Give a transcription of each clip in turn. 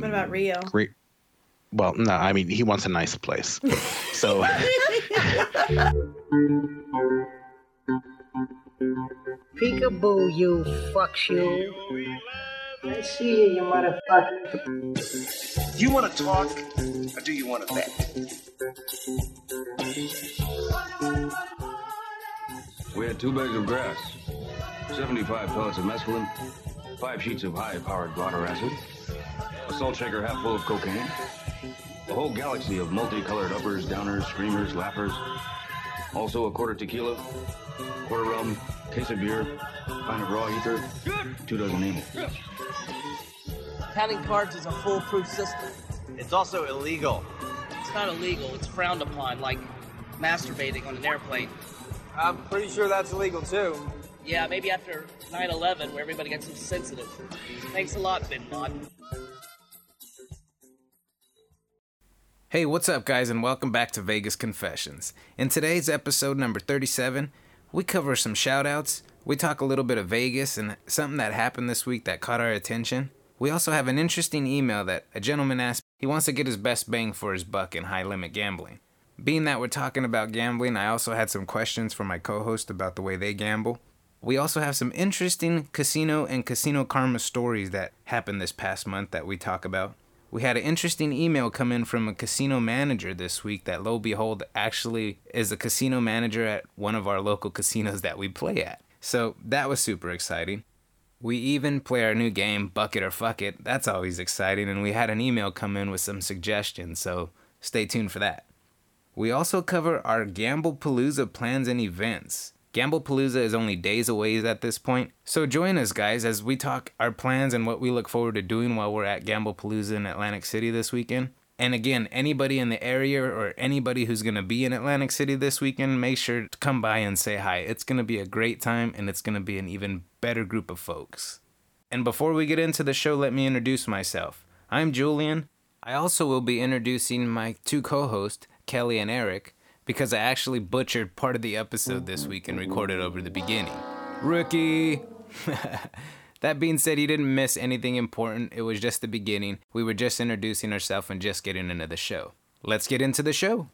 What about Rio? Great. Well, no, I mean he wants a nice place. so Peekaboo, you fucks you. I see you, you motherfucker. Do you want to talk or do you want to bet? We had two bags of grass, 75 pellets of mescaline, five sheets of high-powered water acid, a salt shaker half full of cocaine, a whole galaxy of multicolored uppers, downers, screamers, laughers, also a quarter tequila, quarter rum, case of beer, pint of raw ether, two dozen amyl. Counting cards is a foolproof system. It's also illegal. It's not illegal, it's frowned upon, like masturbating on an airplane. I'm pretty sure that's illegal too. Yeah, maybe after 9 11, where everybody gets so sensitive. Thanks a lot, Laden. Hey, what's up, guys, and welcome back to Vegas Confessions. In today's episode number 37, we cover some shoutouts, we talk a little bit of Vegas and something that happened this week that caught our attention. We also have an interesting email that a gentleman asked he wants to get his best bang for his buck in high limit gambling. Being that we're talking about gambling, I also had some questions for my co host about the way they gamble. We also have some interesting casino and casino karma stories that happened this past month that we talk about. We had an interesting email come in from a casino manager this week that, lo behold, actually is a casino manager at one of our local casinos that we play at. So that was super exciting. We even play our new game, Bucket or Fuck It. That's always exciting, and we had an email come in with some suggestions, so stay tuned for that. We also cover our Gamble Palooza plans and events. Gamble Palooza is only days away at this point, so join us, guys, as we talk our plans and what we look forward to doing while we're at Gamble Palooza in Atlantic City this weekend. And again, anybody in the area or anybody who's going to be in Atlantic City this weekend, make sure to come by and say hi. It's going to be a great time and it's going to be an even better group of folks. And before we get into the show, let me introduce myself. I'm Julian. I also will be introducing my two co hosts, Kelly and Eric, because I actually butchered part of the episode this week and recorded over the beginning. Rookie! that being said, he didn't miss anything important. It was just the beginning. We were just introducing ourselves and just getting into the show. Let's get into the show.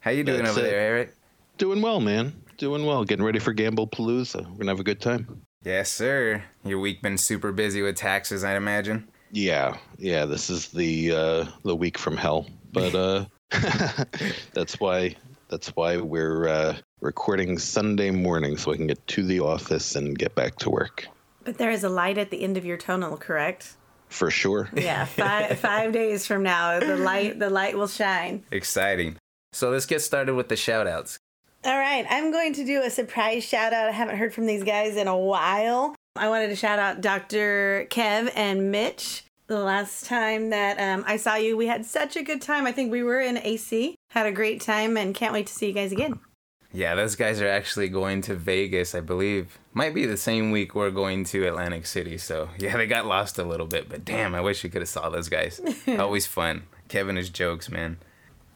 How you doing That's over it. there, Eric? doing well, man. Doing well. Getting ready for Gamble Palooza. We're gonna have a good time. Yes, sir. Your week been super busy with taxes, I imagine. Yeah, yeah. This is the uh, the week from hell, but uh, that's why that's why we're uh, recording Sunday morning so I can get to the office and get back to work. But there is a light at the end of your tunnel, correct? For sure. Yeah, five five days from now, the light the light will shine. Exciting. So let's get started with the shout outs. All right, I'm going to do a surprise shout out. I haven't heard from these guys in a while. I wanted to shout out Dr. Kev and Mitch. The last time that um, I saw you, we had such a good time. I think we were in AC, had a great time, and can't wait to see you guys again. Yeah, those guys are actually going to Vegas, I believe. Might be the same week we're going to Atlantic City. So yeah, they got lost a little bit, but damn, I wish we could have saw those guys. Always fun. Kevin is jokes, man.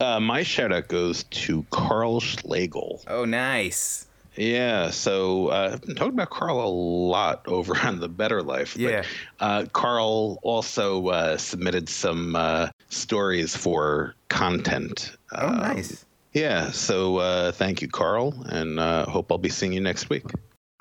Uh, my shout out goes to Carl Schlegel. Oh, nice. Yeah, so uh, I've been talking about Carl a lot over on the Better Life. but, Yeah. uh, Carl also uh, submitted some uh, stories for content. Oh, Um, nice. Yeah, so uh, thank you, Carl, and uh, hope I'll be seeing you next week.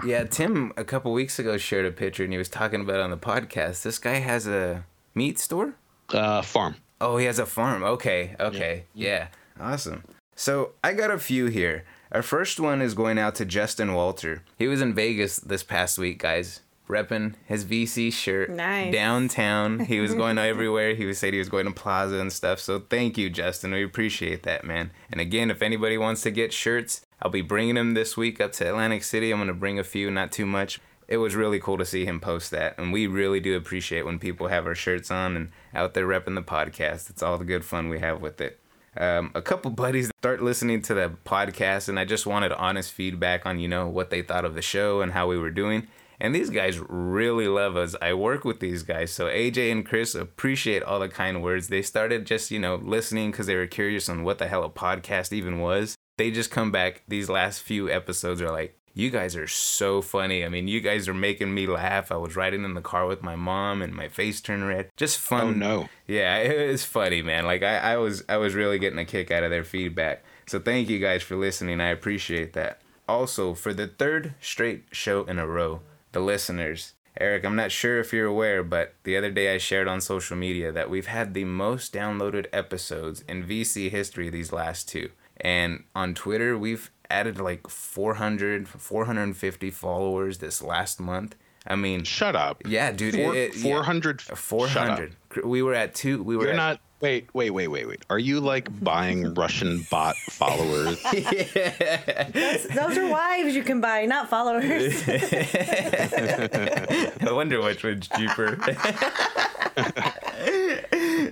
Yeah, Tim a couple weeks ago shared a picture and he was talking about it on the podcast. This guy has a meat store? Uh, farm. Oh, he has a farm. Okay, okay. Yeah. Awesome. So I got a few here. Our first one is going out to Justin Walter. He was in Vegas this past week, guys. Repping his VC shirt Nice. downtown. He was going everywhere. He was said he was going to Plaza and stuff. So thank you, Justin. We appreciate that, man. And again, if anybody wants to get shirts, I'll be bringing them this week up to Atlantic City. I'm gonna bring a few, not too much. It was really cool to see him post that, and we really do appreciate when people have our shirts on and out there repping the podcast. It's all the good fun we have with it. Um, a couple buddies start listening to the podcast, and I just wanted honest feedback on you know what they thought of the show and how we were doing. And these guys really love us. I work with these guys, so AJ and Chris appreciate all the kind words. They started just you know listening because they were curious on what the hell a podcast even was. They just come back these last few episodes are like, You guys are so funny. I mean, you guys are making me laugh. I was riding in the car with my mom and my face turned red. Just oh, fun. Oh no. Yeah, it was funny, man. Like I, I was I was really getting a kick out of their feedback. So thank you guys for listening. I appreciate that. Also, for the third straight show in a row, the listeners. Eric, I'm not sure if you're aware, but the other day I shared on social media that we've had the most downloaded episodes in VC history these last two. And on Twitter, we've added like 400, 450 followers this last month. I mean, Shut up. yeah, dude. Four, it, it, yeah. 400. Shut up. 400. We were at two. We were You're at, not. Wait, wait, wait, wait, wait. Are you like buying Russian bot followers? Yeah. Those are wives you can buy, not followers. I wonder which one's cheaper.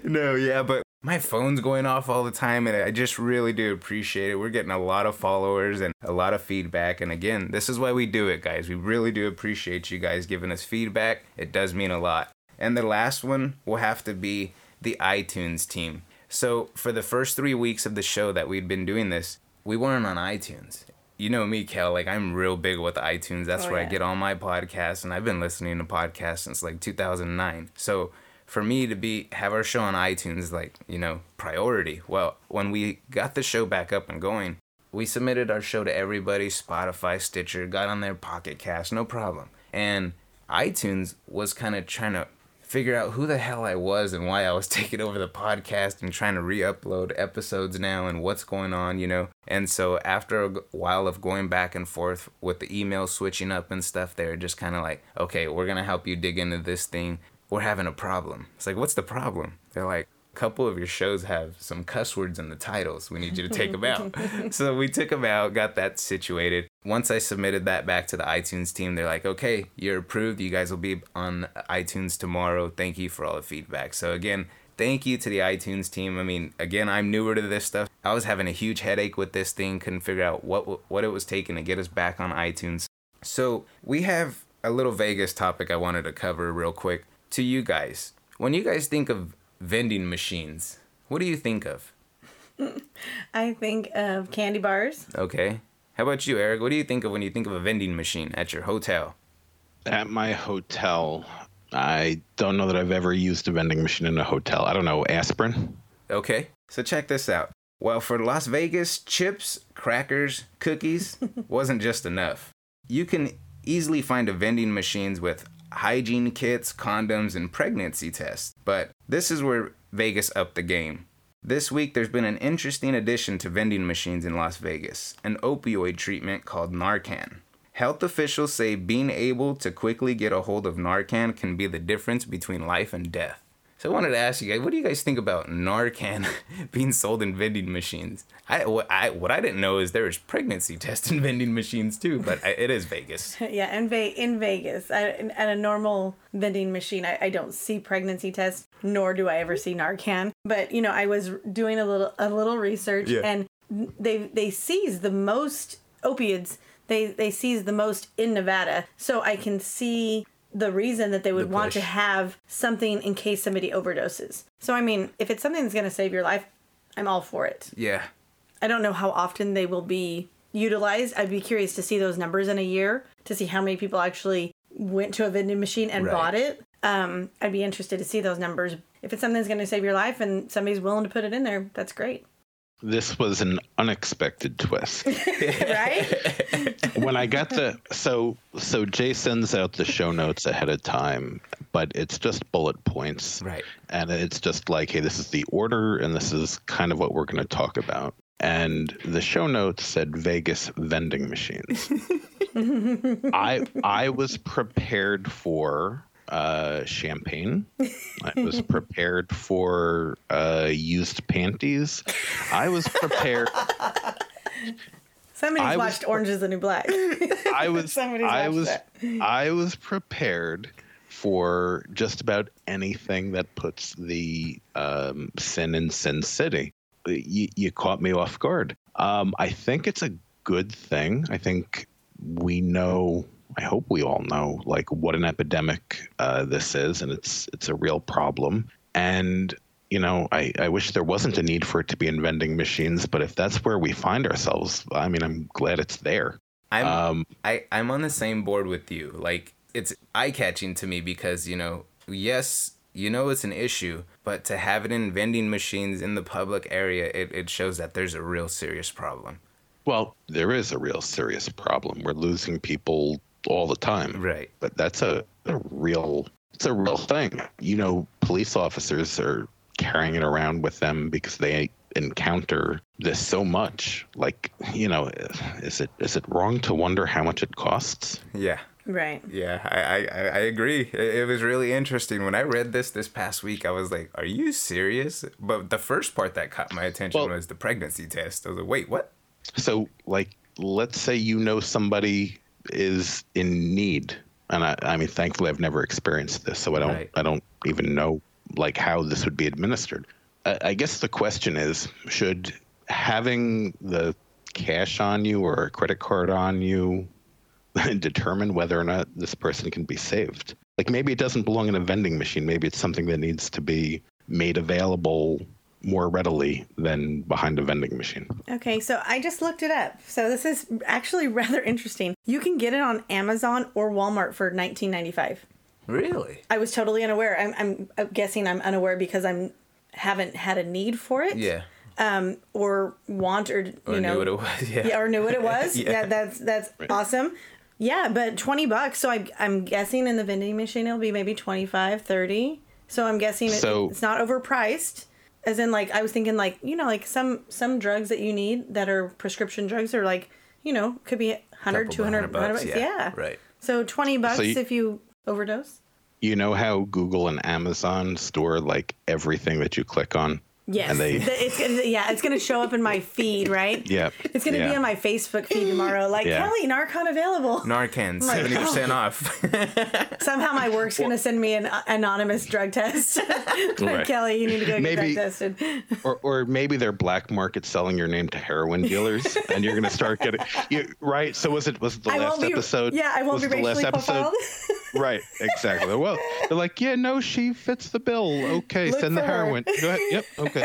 no, yeah, but my phone's going off all the time, and I just really do appreciate it. We're getting a lot of followers and a lot of feedback. And again, this is why we do it, guys. We really do appreciate you guys giving us feedback. It does mean a lot. And the last one will have to be the iTunes team. So, for the first three weeks of the show that we'd been doing this, we weren't on iTunes. You know me, Kel, like I'm real big with iTunes. That's Oh, where I get all my podcasts, and I've been listening to podcasts since like 2009. So, for me to be have our show on iTunes like, you know, priority. Well, when we got the show back up and going, we submitted our show to everybody, Spotify, Stitcher, got on their Pocket Cast, no problem. And iTunes was kind of trying to figure out who the hell I was and why I was taking over the podcast and trying to re-upload episodes now and what's going on, you know. And so after a while of going back and forth with the email switching up and stuff, they're just kind of like, okay, we're gonna help you dig into this thing. We're having a problem. It's like, what's the problem? They're like, a couple of your shows have some cuss words in the titles. We need you to take them out. so we took them out, got that situated. Once I submitted that back to the iTunes team, they're like, okay, you're approved. You guys will be on iTunes tomorrow. Thank you for all the feedback. So again, thank you to the iTunes team. I mean, again, I'm newer to this stuff. I was having a huge headache with this thing, couldn't figure out what what it was taking to get us back on iTunes. So we have a little Vegas topic I wanted to cover real quick to you guys. When you guys think of vending machines, what do you think of? I think of candy bars. Okay. How about you, Eric? What do you think of when you think of a vending machine at your hotel? At my hotel, I don't know that I've ever used a vending machine in a hotel. I don't know, aspirin? Okay. So check this out. Well, for Las Vegas, chips, crackers, cookies wasn't just enough. You can easily find a vending machines with hygiene kits, condoms, and pregnancy tests. But this is where Vegas upped the game. This week, there's been an interesting addition to vending machines in Las Vegas an opioid treatment called Narcan. Health officials say being able to quickly get a hold of Narcan can be the difference between life and death. So I wanted to ask you guys, what do you guys think about Narcan being sold in vending machines? I what, I what I didn't know is there is pregnancy test in vending machines too, but I, it is Vegas. Yeah, in, Ve- in Vegas, I, at a normal vending machine, I, I don't see pregnancy tests, nor do I ever see Narcan. But you know, I was doing a little a little research, Yeah. and they they seize the most opiates. They they seize the most in Nevada, so I can see the reason that they would The want to have something in case somebody overdoses. So I mean, if it's something that's going to save your life, I'm all for it. Yeah, I don't know how often they will be utilized. I'd be curious to see those numbers in a year to see how many people actually went to a vending machine and Right. bought it. Um, I'd be interested to see those numbers. If it's something that's going to save your life and somebody's willing to put it in there, that's great. This was an unexpected twist. right? when I got the so so Jay sends out the show notes ahead of time, but it's just bullet points. right. And it's just like, hey, this is the order and this is kind of what we're going to talk about. And the show notes said Vegas vending machines. I I was prepared for uh, champagne. I was prepared for uh, used panties. I was prepared. Somebody's I was watched Orange is the New Black. I was Somebody's I was that. I was prepared for just about anything that puts the um, sin in Sin City. You, you caught me off guard. Um, I think it's a good thing. I think we know. I hope we all know like what an epidemic uh, this is, and it's it's a real problem. And you know, I, I wish there wasn't a need for it to be in vending machines, but if that's where we find ourselves, I mean, I'm glad it's there. I'm Um, I I'm on the same board with you. Like it's eye catching to me because you know, yes, you know it's an issue, but to have it in vending machines in the public area, it, it shows that there's a real serious problem. well, there is a real serious problem. We're losing people all the time. Right. But that's a, a real it's a real thing. You know, police officers are carrying it around with them because they encounter this so much. Like, you know, is it is it wrong to wonder how much it costs? Yeah. Right. Yeah, I, I, I agree. It, it was really interesting. When I read this this past week, I was like, are you serious? But the first part that caught my attention Well- was the pregnancy test. I was like, wait, what? So, like, let's say you know somebody is in need, and I, I mean, thankfully, I've never experienced this, so I don't, Right. I don't even know like how this would be administered. I, I guess the question is, should having the cash on you or a credit card on you determine whether or not this person can be saved? Like, maybe it doesn't belong in a vending machine. Maybe it's something that needs to be made available more readily than behind a vending machine. Okay, so I just looked it up. So this is actually rather interesting. You can get it on Amazon or Walmart for 19.95. Really? I was totally unaware. I'm, I'm, I'm guessing I'm unaware because I'm haven't had a need for it. Yeah. Um, or want or you Or know knew what it was. Yeah. yeah, or knew what it was. Yeah. yeah. that's that's awesome. Yeah, but 20 bucks. So I, I'm guessing in the vending machine it'll be maybe 25, 30. So I'm guessing it, So- it's not overpriced. As in, like I was thinking, like you know, like some some drugs that you need that are prescription drugs are like you know could be 100, Couple 200, hundred bucks, 100 bucks. yeah, Yeah. right. So 20 bucks you- if you overdose. You know how Google and Amazon store like everything that you click on? Yes. And they, it's gonna, yeah, it's gonna show up in my feed, right? yeah. It's gonna be on my Facebook feed tomorrow. Like Yeah. Kelly, Narcon available. Narcan, my 70% off. Somehow my work's gonna send me an uh, anonymous drug test. Right. Kelly, you need to go get Maybe- drug tested. Or, or maybe they're black market selling your name to heroin dealers, and you're going to start getting you, right. So was it was it the I last be. episode? Yeah, I won't was be it the racially last episode? profiled. right, exactly. Well, they're like, yeah, no, she fits the bill. Okay, Look send the for her. heroin. Go ahead. Yep. Okay.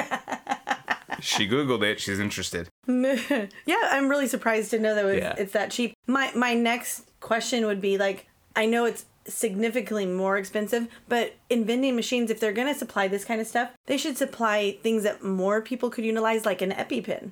She Googled it. She's interested. yeah, I'm really surprised to know that it's, Yeah. it's that cheap. My my next question would be like, I know it's significantly more expensive, but in vending machines, if they're gonna supply this kind of stuff, they should supply things that more people could utilize, like an EpiPen.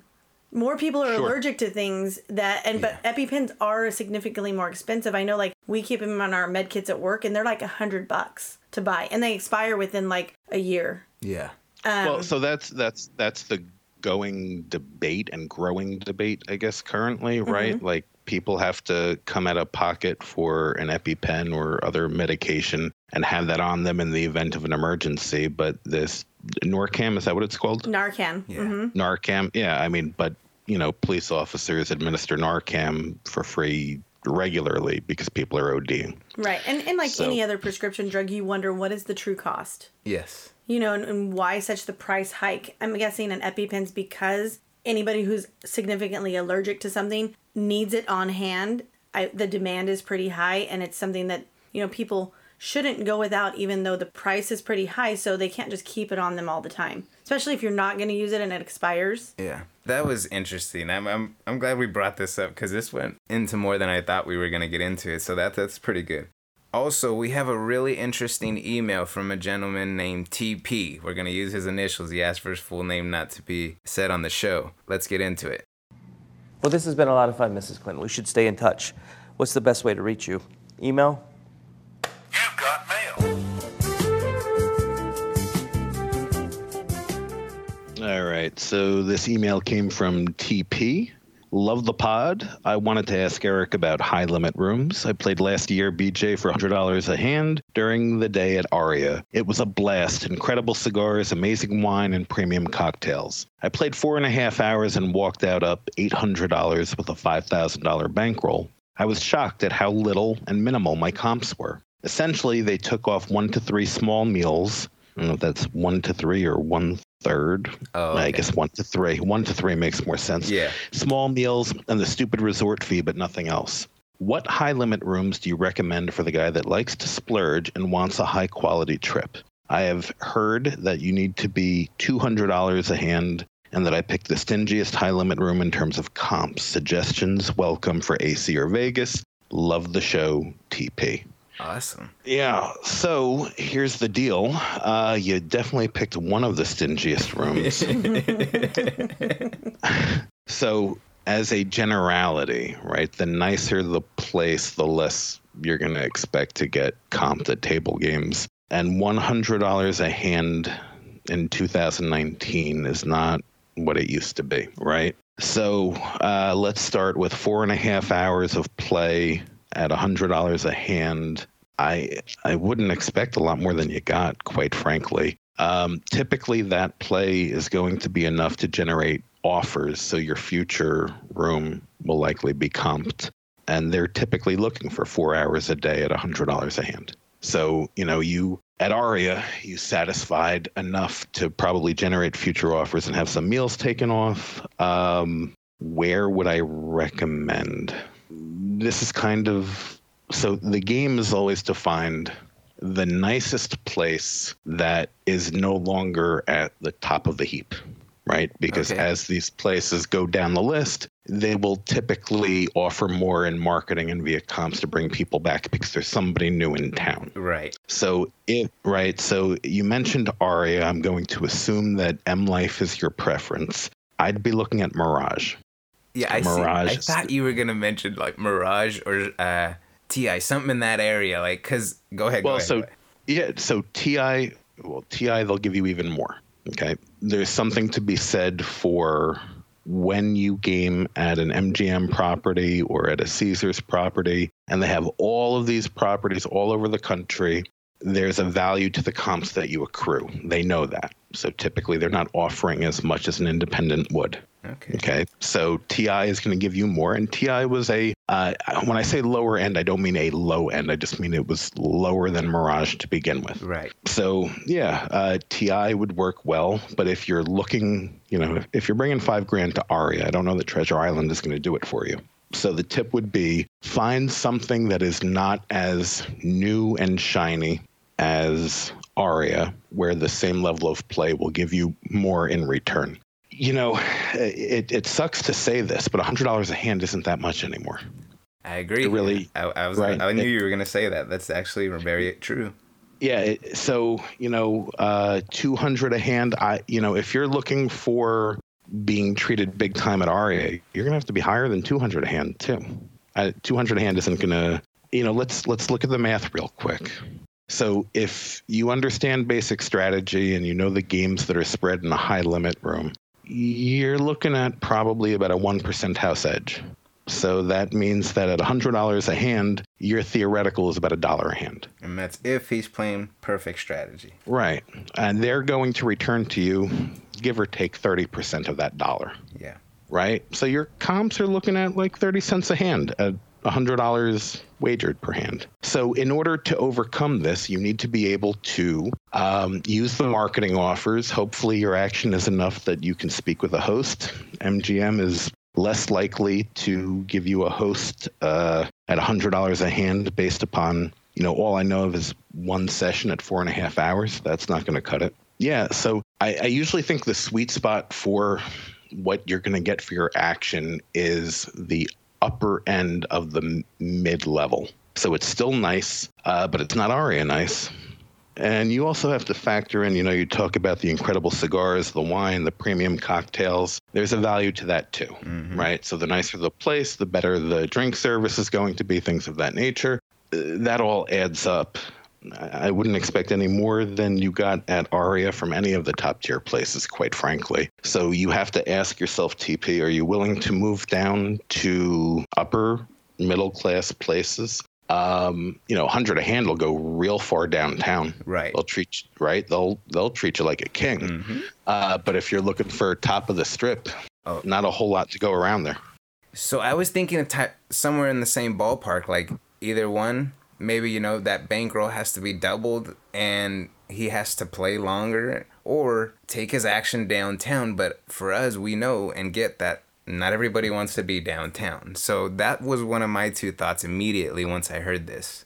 More people are Sure. allergic to things that, and but EpiPens are significantly more expensive. I know, like we keep them on our med kits at work, and they're like a hundred bucks to buy, and they expire within like a year. Yeah. Um, well, so that's that's that's the going debate and growing debate, I guess, currently, Mm-hmm. right? Like people have to come out of pocket for an EpiPen or other medication and have that on them in the event of an emergency. But this Norcam, is that what it's called? Narcan. Yeah. hmm Narcam, yeah. I mean, but you know, police officers administer Narcam for free regularly because people are ODing. Right, and and like So- any other prescription drug, you wonder what is the true cost. Yes. You know, and, and why such the price hike? I'm guessing an EpiPen's because anybody who's significantly allergic to something needs it on hand. I, the demand is pretty high, and it's something that you know people shouldn't go without, even though the price is pretty high. So they can't just keep it on them all the time, especially if you're not going to use it and it expires. Yeah, that was interesting. I'm I'm, I'm glad we brought this up because this went into more than I thought we were gonna get into it. So that that's pretty good. Also, we have a really interesting email from a gentleman named TP. We're gonna use his initials. He asked for his full name not to be said on the show. Let's get into it. Well, this has been a lot of fun, Mrs. Clinton. We should stay in touch. What's the best way to reach you? Email? You've got mail. All right. So this email came from TP. Love the pod. I wanted to ask Eric about high limit rooms. I played last year BJ for $100 a hand during the day at Aria. It was a blast. Incredible cigars, amazing wine, and premium cocktails. I played four and a half hours and walked out up $800 with a $5,000 bankroll. I was shocked at how little and minimal my comps were. Essentially, they took off one to three small meals. I don't know if that's one to three or one third. Oh, I guess one to three. One to three makes more sense. Yeah. Small meals and the stupid resort fee, but nothing else. What high limit rooms do you recommend for the guy that likes to splurge and wants a high quality trip? I have heard that you need to be $200 a hand and that I picked the stingiest high limit room in terms of comps. Suggestions welcome for AC or Vegas. Love the show, TP. Awesome. Yeah. So here's the deal. Uh, you definitely picked one of the stingiest rooms. so, as a generality, right, the nicer the place, the less you're going to expect to get comped at table games. And $100 a hand in 2019 is not what it used to be, right? So uh, let's start with four and a half hours of play at $100 a hand. I I wouldn't expect a lot more than you got, quite frankly. Um, typically, that play is going to be enough to generate offers, so your future room will likely be comped. And they're typically looking for four hours a day at $100 a hand. So, you know, you at Aria, you satisfied enough to probably generate future offers and have some meals taken off. Um, where would I recommend? This is kind of so the game is always to find the nicest place that is no longer at the top of the heap, right? Because Okay. as these places go down the list, they will typically offer more in marketing and via comps to bring people back because there's somebody new in town. Right. So it right. So you mentioned Aria. I'm going to assume that M Life is your preference. I'd be looking at Mirage. Yeah, I see. Mirage I thought you were gonna mention like Mirage or uh, TI, something in that area. Like, cause go ahead. Well, go ahead, so yeah, so TI, well, TI, they'll give you even more. Okay, there's something to be said for when you game at an MGM property or at a Caesars property, and they have all of these properties all over the country. There's a value to the comps that you accrue. They know that. So typically, they're not offering as much as an independent would. Okay. Okay, so TI is going to give you more, and TI was a. Uh, when I say lower end, I don't mean a low end. I just mean it was lower than Mirage to begin with. Right. So yeah, uh, TI would work well, but if you're looking, you know, if, if you're bringing five grand to Aria, I don't know that Treasure Island is going to do it for you. So the tip would be find something that is not as new and shiny as Aria, where the same level of play will give you more in return. You know, it, it sucks to say this, but $100 a hand isn't that much anymore. I agree. It really- I, I was. right. I knew you were gonna say that. That's actually very true. Yeah, it, so you know, uh, two hundred a hand. I, you know, if you're looking for being treated big time at Aria, you're gonna have to be higher than two hundred a hand too. Uh, two hundred a hand isn't gonna, you know. Let's let's look at the math real quick. So if you understand basic strategy and you know the games that are spread in a high limit room, you're looking at probably about a one percent house edge. So that means that at $100 a hand, your theoretical is about a dollar a hand. And that's if he's playing perfect strategy. Right. And they're going to return to you, give or take 30% of that dollar. Yeah. Right. So your comps are looking at like 30 cents a hand at $100 wagered per hand. So, in order to overcome this, you need to be able to um, use the marketing offers. Hopefully, your action is enough that you can speak with a host. MGM is less likely to give you a host uh, at $100 a hand based upon, you know, all I know of is one session at four and a half hours. That's not going to cut it. Yeah. So, I, I usually think the sweet spot for what you're going to get for your action is the upper end of the mid level. So it's still nice, uh, but it's not Aria nice. And you also have to factor in, you know, you talk about the incredible cigars, the wine, the premium cocktails. There's a value to that too, right? So the nicer the place, the better the drink service is going to be, things of that nature. Uh, That all adds up. I wouldn't expect any more than you got at Aria from any of the top tier places, quite frankly. So you have to ask yourself, TP, are you willing to move down to upper middle class places? Um, you know, hundred a hand will go real far downtown. Right. They'll treat you, right. They'll they'll treat you like a king. Uh, but if you're looking for top of the strip, Oh. not a whole lot to go around there. So I was thinking of ty- somewhere in the same ballpark, like either one. Maybe you know that bankroll has to be doubled, and he has to play longer, or take his action downtown. But for us, we know and get that not everybody wants to be downtown. So that was one of my two thoughts immediately once I heard this.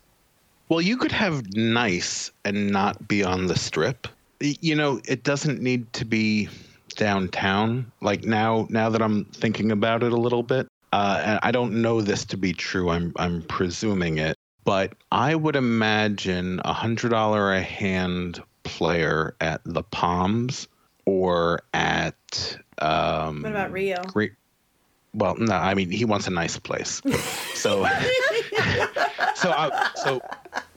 Well, you could have nice and not be on the strip. You know, it doesn't need to be downtown. Like now, now that I'm thinking about it a little bit, uh, and I don't know this to be true. I'm I'm presuming it, but I would imagine a hundred dollar a hand player at the Palms or at um, What about Rio? Great. Well, no, I mean he wants a nice place, so so I, so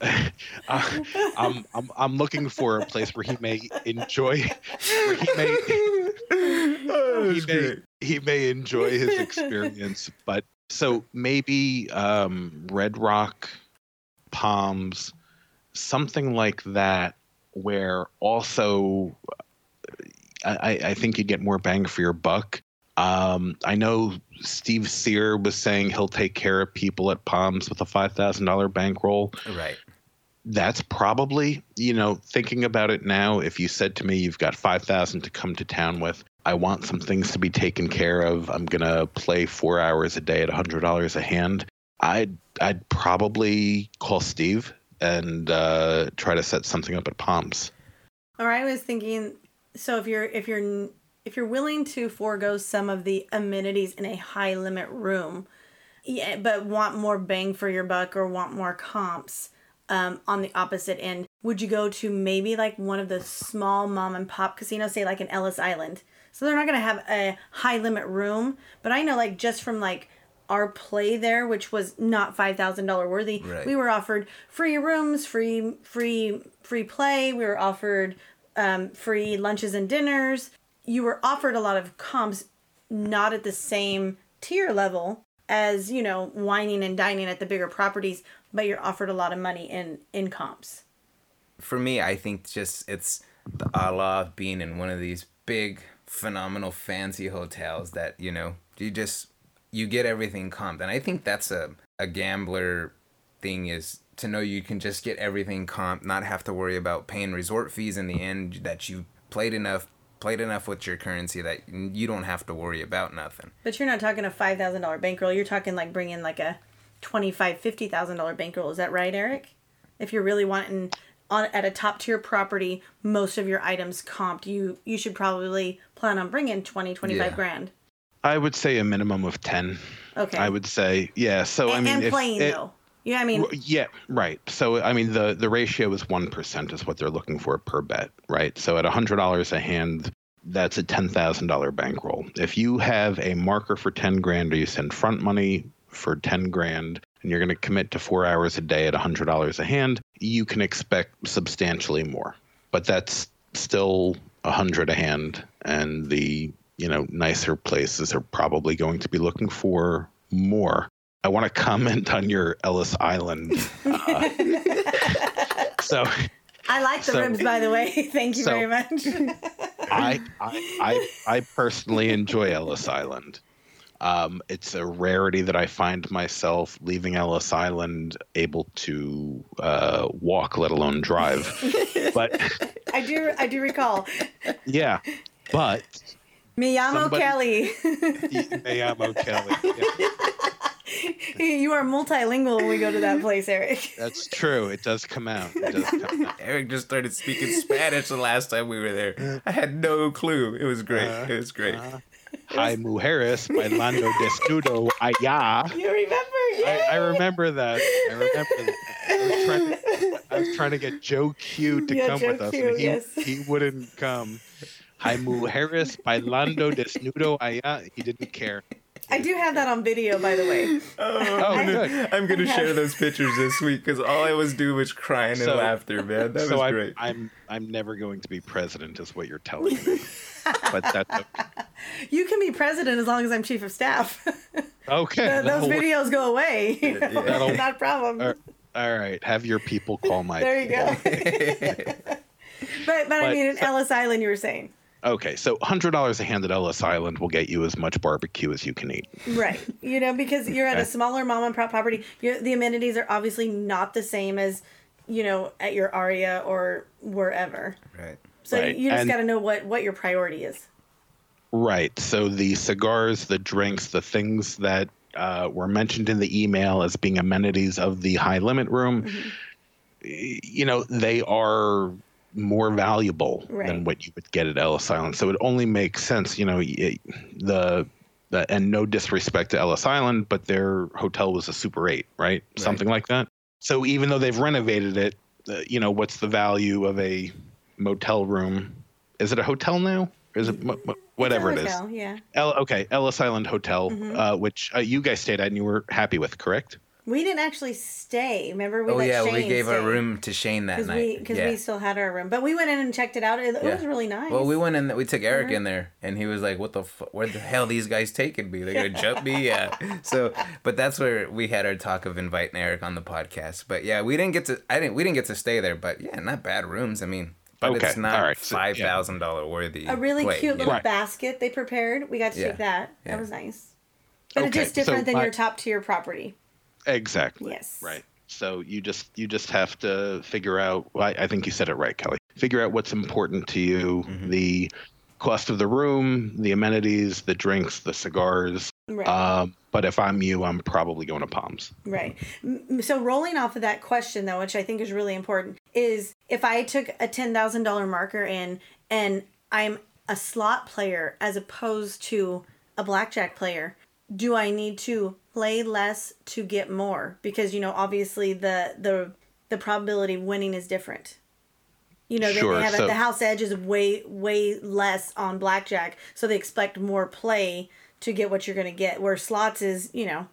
uh, I'm I'm I'm looking for a place where he may enjoy, where he may he may he may enjoy his experience. But so maybe um, Red Rock, Palms, something like that, where also I, I think you get more bang for your buck. Um, I know Steve Sear was saying he'll take care of people at Palms with a five thousand dollar bankroll. Right. That's probably, you know, thinking about it now. If you said to me, "You've got five thousand to come to town with," I want some things to be taken care of. I'm gonna play four hours a day at a hundred dollars a hand. I'd I'd probably call Steve and uh, try to set something up at Palms. Or I was thinking, so if you're if you're if you're willing to forego some of the amenities in a high limit room, yeah, but want more bang for your buck or want more comps um, on the opposite end, would you go to maybe like one of the small mom and pop casinos, say like in Ellis Island? So they're not gonna have a high limit room, but I know like just from like our play there, which was not five thousand dollar worthy, Right. we were offered free rooms, free free free play. We were offered um, free lunches and dinners. You were offered a lot of comps, not at the same tier level as you know whining and dining at the bigger properties, but you're offered a lot of money in in comps. For me, I think just it's the a la of being in one of these big, phenomenal, fancy hotels that you know you just you get everything comped, and I think that's a a gambler thing is to know you can just get everything comped, not have to worry about paying resort fees in the end. That you played enough played enough with your currency that you don't have to worry about nothing. But you're not talking a five thousand dollar bankroll. You're talking like bringing like a twenty five fifty thousand dollar bankroll. Is that right, Eric? If you're really wanting on at a top tier property, most of your items comped, you you should probably plan on bringing 20, 25 Yeah. grand. I would say a minimum of ten. Okay. I would say yeah. So I mean, and if playing it- though. Yeah, I mean, yeah, right. So I mean, the the ratio is one percent is what they're looking for per bet, right? So at hundred dollars a hand, that's a ten thousand dollar bankroll. If you have a marker for ten grand, or you send front money for ten grand, and you're going to commit to four hours a day at hundred dollars a hand, you can expect substantially more. But that's still a hundred a hand, and the you know nicer places are probably going to be looking for more. I want to comment on your Ellis Island. Uh, so I like the so- ribs, by the way. Thank you so- very much. I, I I I personally enjoy Ellis Island. Um, it's a rarity that I find myself leaving Ellis Island able to uh, walk, let alone drive. but I do, I do recall. yeah, but Me llamo Somebody- Kelly. me llamo Kelly. Yeah, you are multilingual when we go to that place, Eric. that's true. It does come out. It does come out. Eric just started speaking Spanish the last time we were there. I had no clue. It was great. Uh-huh. It was great. Uh-huh. Hi, mujeres bailando desnudo allá. You remember? I, I remember that. I remember that. I was trying to, I was trying to get Joe Q to Yeah, come Joe with us, Q, and he, yes. he wouldn't come. Hi, mujeres bailando desnudo allá. He didn't care. I do have that on video, by the way. Oh, oh good. I'm gonna share those pictures this week because all I was doing was crying and So- laughter, man. That so was I'm, great. I'm I'm never going to be president, is what you're telling me. but that's okay. You can be president as long as I'm chief of staff. okay. Th- Those that'll work. videos go away. That'll- Not a problem. All all right, have your people call my. there you go. but but I mean, in so- Ellis Island, you were saying, Okay, so hundred dollars a hand at Ellis Island will get you as much barbecue as you can eat. right? You know, because you're at a smaller mom and pop property. you the amenities are obviously not the same as you know at your Aria or wherever. right. So Right, you just got to know what what your priority is. Right. So the cigars, the drinks, the things that uh, were mentioned in the email as being amenities of the high limit room, y- you know, they are more valuable Right. than what you would get at Ellis Island. So it only makes sense, you know, y- the, the and no disrespect to Ellis Island, but their hotel was a Super 8, right? Something like that. So even though they've renovated it, uh, you know, what's the value of a motel room? Is it a hotel now? Is it mo- mo- whatever It's a is? Yeah. El- okay, Ellis Island Hotel, Mhm. uh, which uh, you guys stayed at and you were happy with, correct? We didn't actually stay. Remember, we like. oh let yeah, we Shane gave our room to Shane that because night. we because yeah. we still had our room, but we went in and checked it out. It, it Yeah. was really nice. Well, we went in. We took Eric Remember? in there, and he was like, "What the? Fu- where the hell these guys taking me? They're gonna jump me?" Yeah. So, but that's where we had our talk of inviting Eric on the podcast. But yeah, we didn't get to. I didn't. We didn't get to stay there. But yeah, not bad rooms. I mean, but Okay, it's not all right, so, yeah. five thousand dollar worthy. a really play, cute little know? basket they prepared. We got to Yeah. take that. Yeah. That was nice. But it's just different so than my- your top tier property. Exactly. Yes. Right. So you just you just have to figure out. well, I, I think you said it right, Kelly. Figure out what's important to you. Mm-hmm. The cost of the room, the amenities, the drinks, the cigars. Right. Um, but if I'm you, I'm probably going to Palms. Right. So rolling off of that question though, which I think is really important, is if I took a ten thousand dollar marker in and I'm a slot player as opposed to a blackjack player, do I need to play less to get more? Because you know, obviously the the the probability of winning is different. You know, they, Sure, they have so- the house edge is way way less on blackjack, so they expect more play to get what you're going to get. Where slots is, you know,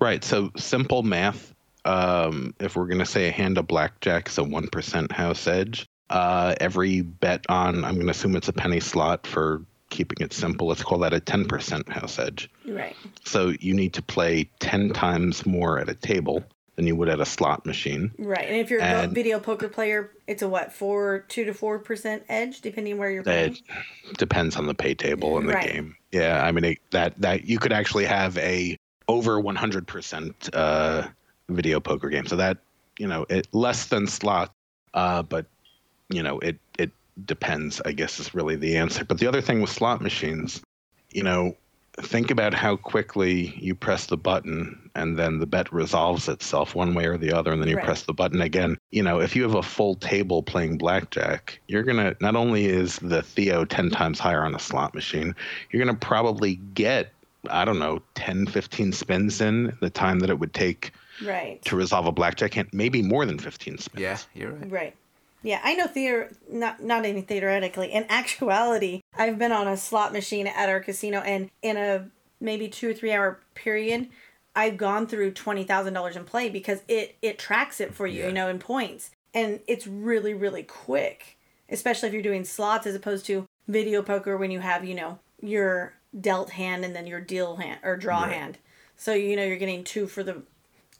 Right. So simple math. Um, if we're going to say a hand of blackjack is a one percent house edge, uh, every bet on I'm going to assume it's a penny slot for keeping it simple. Let's call that a ten percent house edge. right. So you need to play 10 times more at a table than you would at a slot machine. Right, and if you're a video poker player, it's a what four, two to four percent edge, depending where you're playing. It depends on the pay table and the Right. game. Yeah, I mean it, that that you could actually have a over 100% uh, video poker game. So that, you know, it less than slot uh, but you know, it it depends, I guess is really the answer. But the other thing with slot machines, you know, think about how quickly you press the button and then the bet resolves itself one way or the other and then you Right. press the button again you know if you have a full table playing blackjack you're gonna not only is the theo 10 times higher on a slot machine you're gonna probably get i don't know 10 15 spins in the time that it would take Right, to resolve a blackjack hand maybe more than 15 spins Yeah, you're right. right. Yeah, I know theater, not not even theoretically. In actuality, I've been on a slot machine at our casino, and in a maybe two or three hour period, I've gone through twenty thousand dollars in play because it it tracks it for you, Yeah. you know, in points, and it's really really quick, especially if you're doing slots as opposed to video poker when you have you know your dealt hand and then your deal hand or draw Right. hand. So you know you're getting two for the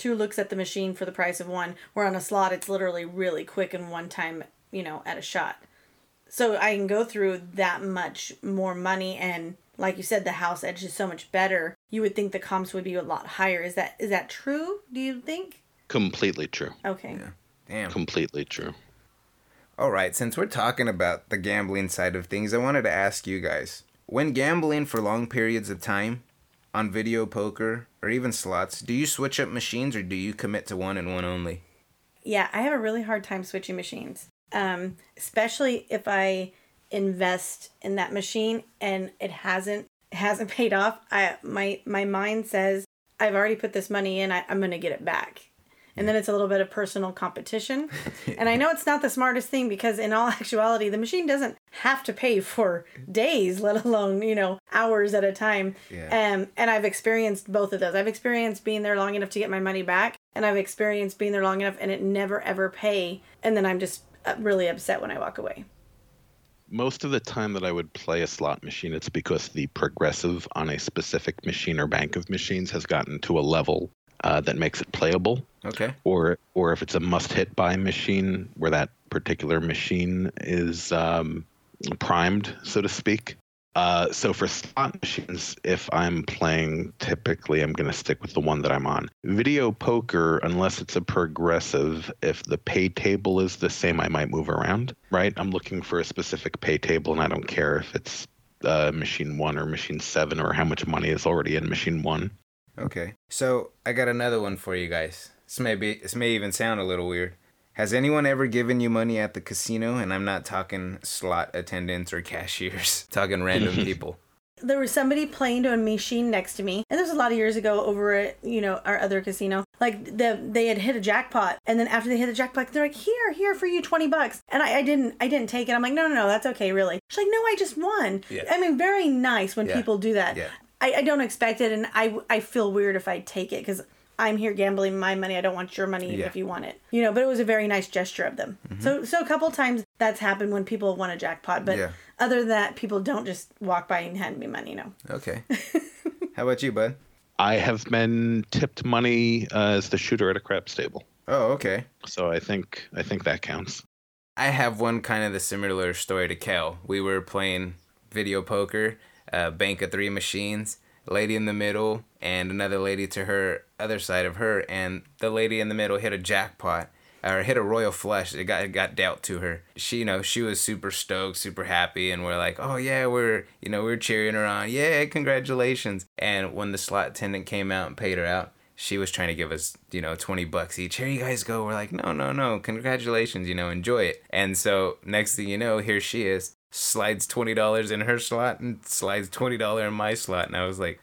two looks at the machine for the price of one. Where on a slot it's literally really quick and one time, you know, at a shot. So I can go through that much more money and like you said, the house edge is so much better. You would think the comps would be a lot higher. Is that is that true? Do you think? completely true Okay. Damn. completely true All right, since we're talking about the gambling side of things, I wanted to ask you guys when gambling for long periods of time on video poker or even slots, do you switch up machines or do you commit to one and one only? Yeah, I have a really hard time switching machines. Um, especially if I invest in that machine and it hasn't hasn't paid off. I my my mind says I've already put this money in. I, I'm gonna get it back. And then it's a little bit of personal competition. and I know it's not the smartest thing because in all actuality, the machine doesn't have to pay for days, let alone, you know, hours at a time. Yeah. Um, and I've experienced both of those. I've experienced being there long enough to get my money back, and I've experienced being there long enough and it never ever pay. And then I'm just uh, really upset when I walk away. most of the time that I would play a slot machine, it's because the progressive on a specific machine or bank of machines has gotten to a level uh, that makes it playable. Okay. Or, or if it's a must-hit by machine where that particular machine is um, primed, so to speak. Uh, so for slot machines, if I'm playing, typically I'm going to stick with the one that I'm on. Video poker, unless it's a progressive, if the pay table is the same, I might move around. Right? I'm looking for a specific pay table, and I don't care if it's uh, machine one or machine seven or how much money is already in machine one. Okay. So I got another one for you guys. This may be this may even sound a little weird. Has anyone ever given you money at the casino? And I'm not talking slot attendants or cashiers, talking random people. there was somebody playing to a machine next to me and this was a lot of years ago over at you know our other casino like the they had hit a jackpot and then after they hit the jackpot they're like here here for you 20 bucks and i, I didn't i didn't take it i'm like no no no that's okay really she's like no i just won Yeah. i mean very nice when Yeah. people do that Yeah. I, I don't expect it and i i feel weird if i take it because I'm here gambling my money. I don't want your money Yeah. if you want it. You know, but it was a very nice gesture of them. So so a couple times that's happened when people won a jackpot, but Yeah. other than that, people don't just walk by and hand me money. No. Okay. How about you, bud? I have been tipped money uh, as the shooter at a craps table, Oh, okay. so I think I think that counts. I have one kind of the similar story to Kel. We were playing video poker, uh, bank of three machines, lady in the middle, and another lady to her other side of her, and the lady in the middle hit a jackpot or hit a royal flush. It got it got dealt to her. She, you know, she was super stoked, super happy, and we're like, oh yeah, we're you know we're cheering her on, yeah, congratulations. And when the slot attendant came out and paid her out, she was trying to give us, you know, 20 bucks each. Here you guys go. We're like, no, no, no. Congratulations, you know, enjoy it. And so next thing you know, here she is, slides $20 in her slot and slides $20 in my slot. And I was like,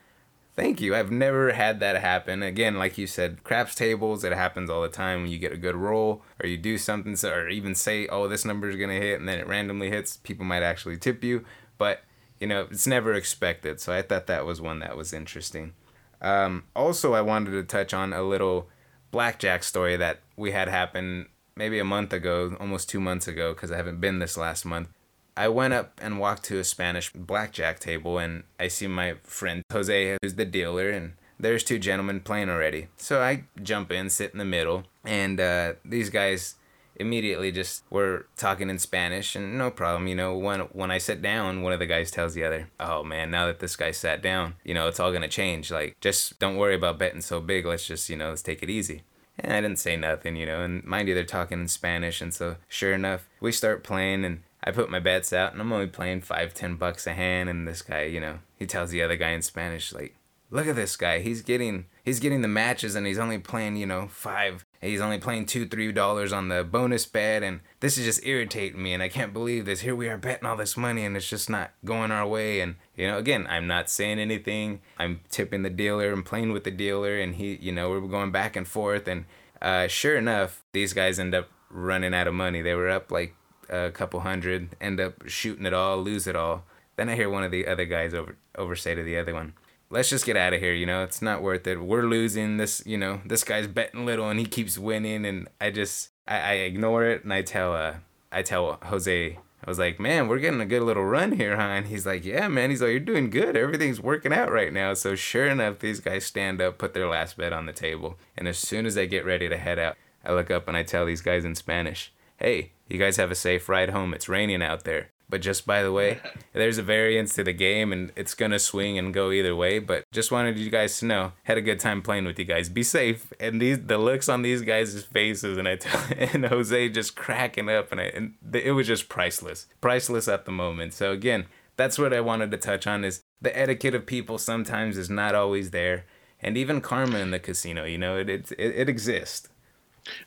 thank you. I've never had that happen. Again, like you said, craps tables, it happens all the time when you get a good roll or you do something, so, or even say, oh, this number is going to hit, and then it randomly hits. People might actually tip you. But, you know, it's never expected. So I thought that was one that was interesting. Um, also, I wanted to touch on a little blackjack story that we had happen maybe a month ago, almost two months ago, because I haven't been this last month. I went up and walked to a Spanish blackjack table, and I see my friend Jose, who's the dealer, and there's two gentlemen playing already. So I jump in, sit in the middle, and uh, these guys immediately just were talking in Spanish, and no problem. You know, when when I sit down, one of the guys tells the other, "Oh man, now that this guy sat down, you know, it's all gonna change. Like, just don't worry about betting so big. Let's just, you know, let's take it easy." And I didn't say nothing, you know, and mind you, they're talking in Spanish, and so sure enough, we start playing, and I put my bets out, and I'm only playing five, ten bucks a hand, and this guy, you know, he tells the other guy in Spanish, like, look at this guy, he's getting, he's getting the matches, and he's only playing, you know, five, he's only playing two, three dollars on the bonus bet, and this is just irritating me, and I can't believe this. Here we are betting all this money, and it's just not going our way, and you know, again, I'm not saying anything. I'm tipping the dealer, I'm playing with the dealer, and he, you know, we're going back and forth, and uh, sure enough, these guys end up running out of money. They were up like a couple hundred, end up shooting it all, lose it all. Then I hear one of the other guys over over say to the other one, "Let's just get out of here. You know, it's not worth it. We're losing. This, you know, this guy's betting little and he keeps winning." And I just I, I ignore it and I tell uh I tell Jose. I was like, man, we're getting a good little run here, huh? And he's like, yeah, man. He's like, you're doing good. Everything's working out right now. So sure enough, these guys stand up, put their last bet on the table, and as soon as they get ready to head out, I look up and I tell these guys in Spanish, hey, you guys have a safe ride home. It's raining out there. But just by the way, there's a variance to the game and it's going to swing and go either way. But just wanted you guys to know, had a good time playing with you guys. Be safe. And these the looks on these guys' faces and I tell and Jose just cracking up and, I, and it was just priceless. Priceless at the moment. So again, that's what I wanted to touch on is the etiquette of people sometimes is not always there. And even karma in the casino, you know, it, it, it, it exists.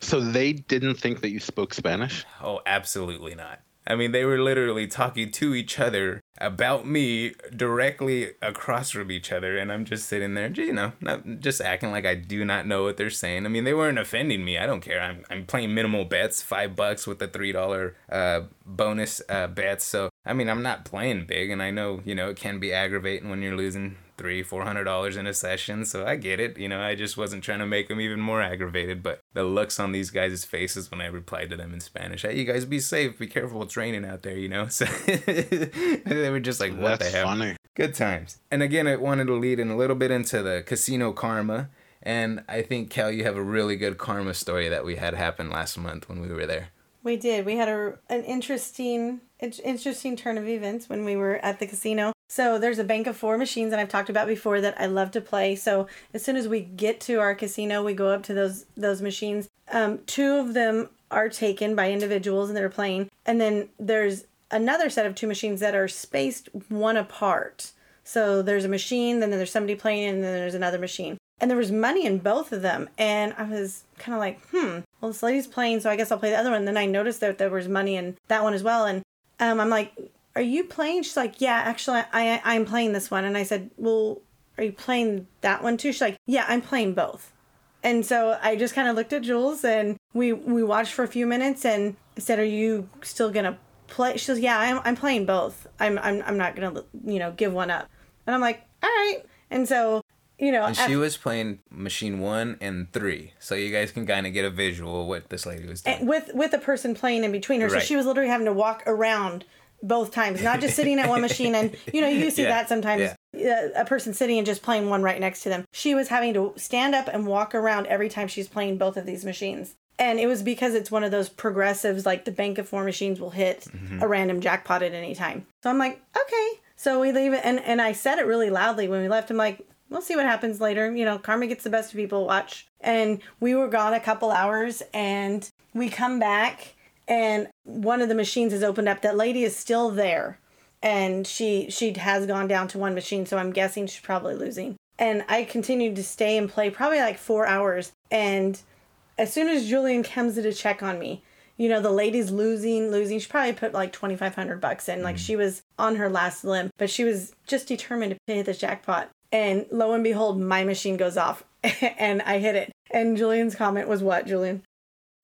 So they didn't think that you spoke Spanish. Oh, absolutely not. I mean, they were literally talking to each other about me directly across from each other, and I'm just sitting there, you know, not just acting like I do not know what they're saying. I mean, they weren't offending me. I don't care. I'm, I'm playing minimal bets, five bucks with the three dollar uh, bonus uh, bets. So I mean, I'm not playing big, and I know you know it can be aggravating when you're losing three, four hundred dollars in a session. So I get it. You know, I just wasn't trying to make them even more aggravated. But the looks on these guys' faces when I replied to them in Spanish, "Hey, you guys be safe, be careful, it's raining out there." You know, so they were just like, "What That's the hell?" funny. Good times. And again, I wanted to lead in a little bit into the casino karma. And I think Cal, you have a really good karma story that we had happen last month when we were there. We did. We had a an interesting interesting turn of events when we were at the casino. So there's a bank of four machines that I've talked about before that I love to play. So as soon as we get to our casino, we go up to those those machines. Um, two of them are taken by individuals and they're playing, and then there's another set of two machines that are spaced one apart. So there's a machine, then there's somebody playing, and then there's another machine. and there was money in both of them. And I was kind of like, hmm, well, this lady's playing, so I guess I'll play the other one. And then I noticed that there was money in that one as well. And um, I'm like, are you playing? She's like, yeah, actually, I, I'm playing this one. And I said, well, are you playing that one too? She's like, yeah, I'm playing both. And so I just kind of looked at Jules and we, we watched for a few minutes and I said, are you still going to play? She goes, yeah, I'm, I'm playing both. I'm, I'm, I'm not going to, you know, give one up. And I'm like, all right. And so, you know, And she was playing machine one and three, so you guys can kind of get a visual of what this lady was doing. and with with a person playing in between her. So she was literally having to walk around both times, not just sitting at one machine. And you know, you see Yeah. that sometimes. uh, A person sitting and just playing one right next to them. She was having to stand up and walk around every time she's playing both of these machines. And it was because it's one of those progressives, like the bank of four machines will hit Mm-hmm. a random jackpot at any time. So I'm like, okay. So we leave it, and and I said it really loudly when we left. I'm like, we'll see what happens later. You know, karma gets the best of people. Watch. And we were gone a couple hours, and we come back, and one of the machines is opened up. That lady is still there, and she she has gone down to one machine. So I'm guessing she's probably losing. And I continued to stay and play probably like four hours, and as soon as Julian comes to check on me, you know, the lady's losing, losing. She probably put like 2,500 bucks in. Like mm. she was on her last limb, but she was just determined to hit the jackpot. And lo and behold, my machine goes off and I hit it. And Julian's comment was what, Julian?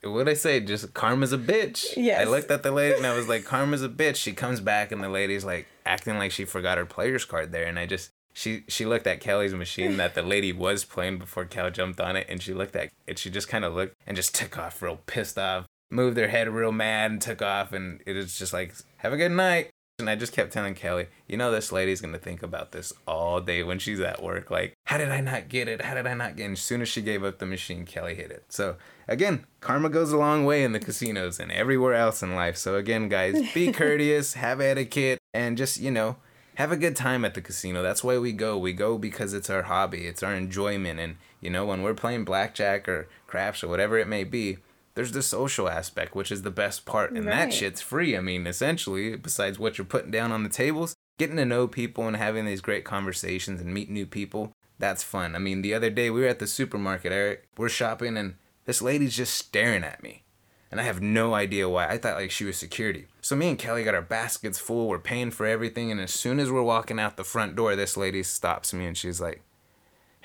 What I say? Just karma's a bitch. Yes. I looked at the lady and I was like, karma's a bitch. She comes back and the lady's like acting like she forgot her player's card there, and I just she she looked at Kelly's machine that the lady was playing before Cal jumped on it, and she looked at it. she just kind of looked and just took off real pissed off, moved her head real mad and took off, and it was just like, have a good night. And I just kept telling Kelly, you know, this lady's gonna think about this all day when she's at work. Like, how did I not get it? How did I not get it? And as soon as she gave up the machine, Kelly hit it. So, again, karma goes a long way in the casinos and everywhere else in life. So, again, guys, be courteous, have etiquette, and just, you know, have a good time at the casino. That's why we go. We go because it's our hobby, it's our enjoyment. And, you know, when we're playing blackjack or craps or whatever it may be, there's the social aspect, which is the best part. And that shit's free. I mean, essentially, besides what you're putting down on the tables, getting to know people and having these great conversations and meet new people, that's fun. I mean, the other day we were at the supermarket, Eric. We're shopping, and this lady's just staring at me. And I have no idea why. I thought like she was security. So me and Kelly got our baskets full. We're paying for everything. And as soon as we're walking out the front door, this lady stops me and she's like,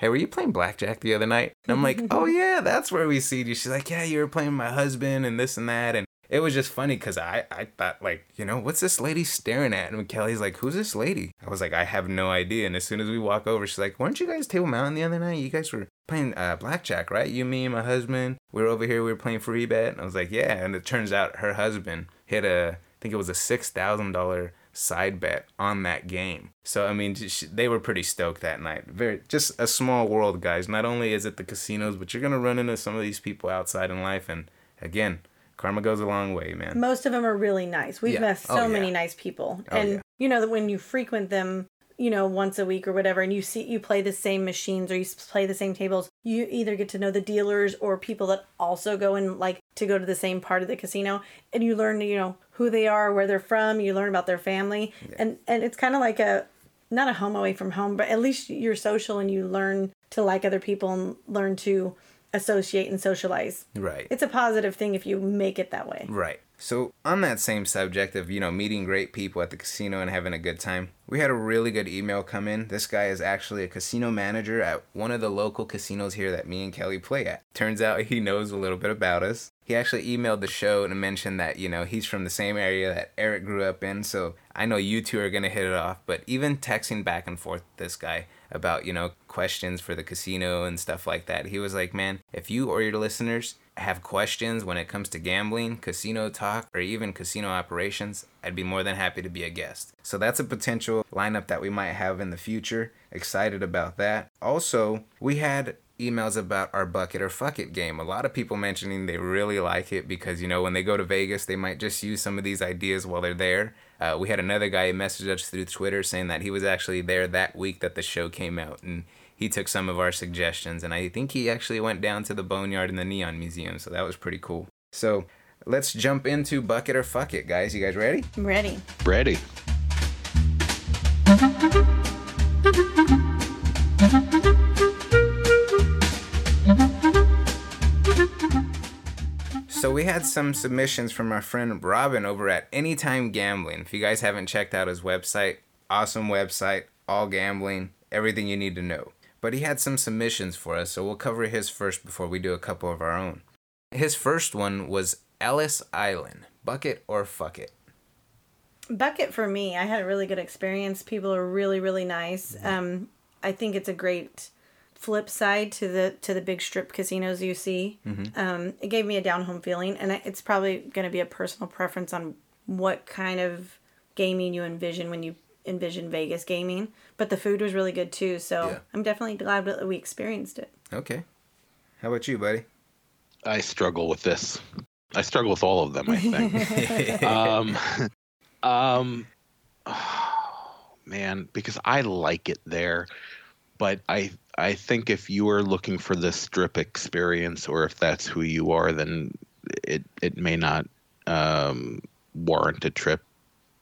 Hey, were you playing blackjack the other night? And I'm like, Oh yeah, that's where we see you. She's like, Yeah, you were playing my husband and this and that. And it was just funny because I, I thought like, you know, what's this lady staring at? And Kelly's like, Who's this lady? I was like, I have no idea. And as soon as we walk over, she's like, Weren't you guys Table Mountain the other night? You guys were playing uh, blackjack, right? You, me, and my husband. We were over here. We were playing free bet. And I was like, Yeah. And it turns out her husband hit a, I think it was a six thousand dollar side bet on that game. So I mean, just- they were pretty stoked that night. Very just a small world, guys. Not only is it the casinos, but you're gonna run into some of these people outside in life, and again, karma goes a long way, man. Most of them are really nice. We've Yeah. met so Oh, many nice people. Oh, and yeah. you know that when you frequent them, you know, once a week or whatever, and you see you play the same machines or you play the same tables, you either get to know the dealers or people that also go and like to go to the same part of the casino, and you learn, you know, who they are, where they're from. You learn about their family, and and it's kind of like a not a home away from home, but at least you're social and you learn to like other people and learn to associate and socialize. Right. It's a positive thing if you make it that way. Right. So, on that same subject of, you know, meeting great people at the casino and having a good time, we had a really good email come in. This guy is actually a casino manager at one of the local casinos here that me and Kelly play at. Turns out he knows a little bit about us. He actually emailed the show and mentioned that, you know, he's from the same area that Eric grew up in. So, I know you two are going to hit it off. But even texting back and forth this guy about, you know, questions for the casino and stuff like that, he was like, man, if you or your listeners have questions when it comes to gambling, casino talk, or even casino operations, I'd be more than happy to be a guest. So that's a potential lineup that we might have in the future. Excited about that. Also, we had emails about our bucket or fuck it game. A lot of people mentioning they really like it because, you know, when they go to Vegas, they might just use some of these ideas while they're there. Uh, we had another guy message us through Twitter saying that he was actually there that week that the show came out and he took some of our suggestions, and I think he actually went down to the Boneyard and the Neon Museum, so that was pretty cool. So let's jump into Bucket or Fuck It, guys. You guys ready? I'm ready. Ready. So we had some submissions from our friend Robin over at Anytime Gambling. If you guys haven't checked out his website, awesome website, all gambling, everything you need to know. But he had some submissions for us, so we'll cover his first before we do a couple of our own. His first one was Ellis Island. Bucket or fuck it? Bucket for me. I had a really good experience. People are really, really nice. Mm-hmm. Um, I think it's a great flip side to the to the big strip casinos you see. Mhm. Um, it gave me a down home feeling, and it's probably going to be a personal preference on what kind of gaming you envision when you envision Vegas gaming. But the food was really good too, so Yeah. I'm definitely glad that we experienced it. Okay. How about you, buddy? I struggle with this. I struggle with all of them. I think. um, um, man, because I like it there, but I I think if you are looking for the strip experience, or if that's who you are, then it it may not um, warrant a trip.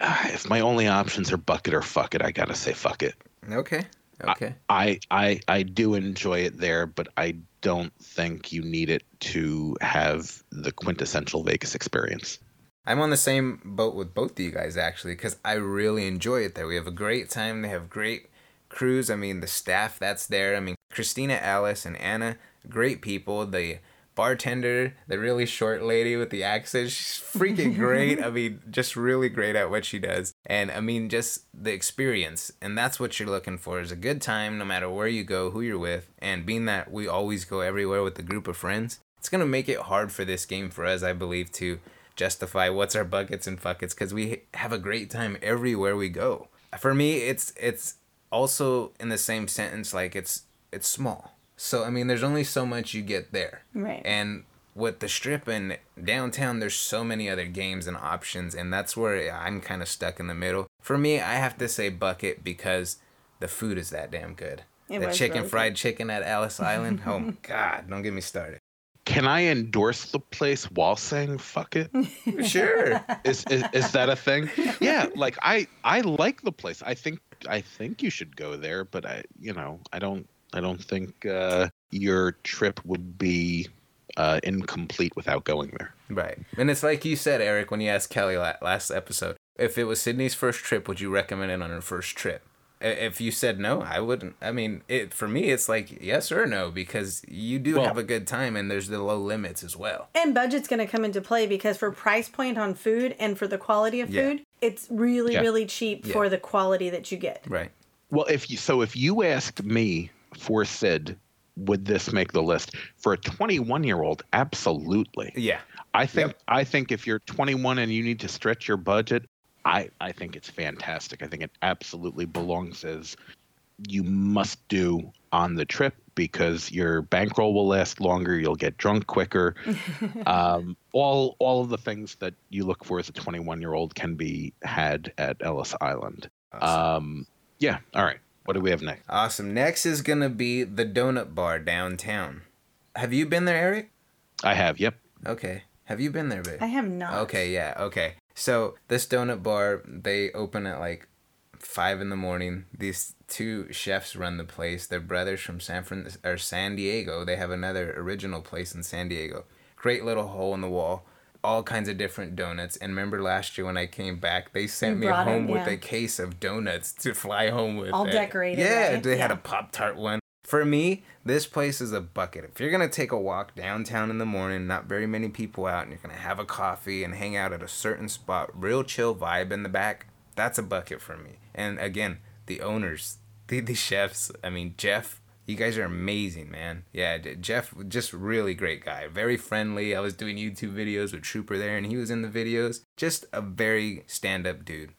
Ah, If my only options are bucket or fuck it, I gotta say fuck it. Okay. Okay. I, I I do enjoy it there, but I don't think you need it to have the quintessential Vegas experience. I'm on the same boat with both of you guys actually because I really enjoy it there. We have a great time. They have great crews. I mean, the staff that's there. I mean, Christina, Alice, and Anna, great people. The bartender, the really short lady with the accent, she's freaking great. I mean, just really great at what she does. And I mean, just the experience. And that's what you're looking for is a good time no matter where you go, who you're with. And being that we always go everywhere with a group of friends, it's going to make it hard for this game for us, I believe, to justify what's our buckets and fuckets because we have a great time everywhere we go. For me, it's it's also in the same sentence like it's it's small. So I mean, there's only so much you get there. Right. And with the strip and downtown, there's so many other games and options, and that's where I'm kind of stuck in the middle. For me, I have to say bucket because the food is that damn good. It the chicken really fried chicken at Ellis Island. oh my god, don't get me started. Can I endorse the place while saying fuck it? Sure. is, is is that a thing? Yeah, like I I like the place. I think I think you should go there, but I you know I don't I don't think uh, your trip would be uh, incomplete without going there. Right. And it's like you said, Eric, when you asked Kelly la- last episode, if it was Sydney's first trip, would you recommend it on her first trip? If you said no, I wouldn't. I mean, it for me, it's like yes or no because you do Well- have a good time and there's the low limits as well. And budget's going to come into play because for price point on food and for the quality of Yeah. food, it's really, Yeah. really cheap Yeah. for the quality that you get. Right. Well, if you so if you asked me for Sid, would this make the list for a 21 year old? Absolutely. Yeah. I think I think if you're 21 and you need to stretch your budget, I I think it's fantastic. I think it absolutely belongs as you must do on the trip because your bankroll will last longer. You'll get drunk quicker. um, all all of the things that you look for as a 21 year old can be had at Ellis Island. Um, yeah. All right. What do we have next? Awesome. Next is gonna be the Donut Bar downtown. Have you been there, Eric? I have. Yep. Okay. Have you been there, babe? I have not. Okay, yeah, okay. So this donut bar, they open at like five in the morning. These two chefs run the place. They're brothers from San Fran or San Diego. They have another original place in San Diego. Great little hole in the wall. All kinds of different donuts. And remember last year when I came back, they sent You me it, home with yeah. a case of donuts to fly home with. All decorated, Yeah, right? they had a Pop Tart one. For me, this place is a bucket. If you're gonna take a walk downtown in the morning, not very many people out, and you're gonna have a coffee and hang out at a certain spot, real chill vibe in the back, that's a bucket for me. And again, the owners, the, the chefs, I mean, Jeff, you guys are amazing, man. Yeah, Jeff, just really great guy. Very friendly. I was doing YouTube videos with Trooper there, and he was in the videos. Just a very stand up dude.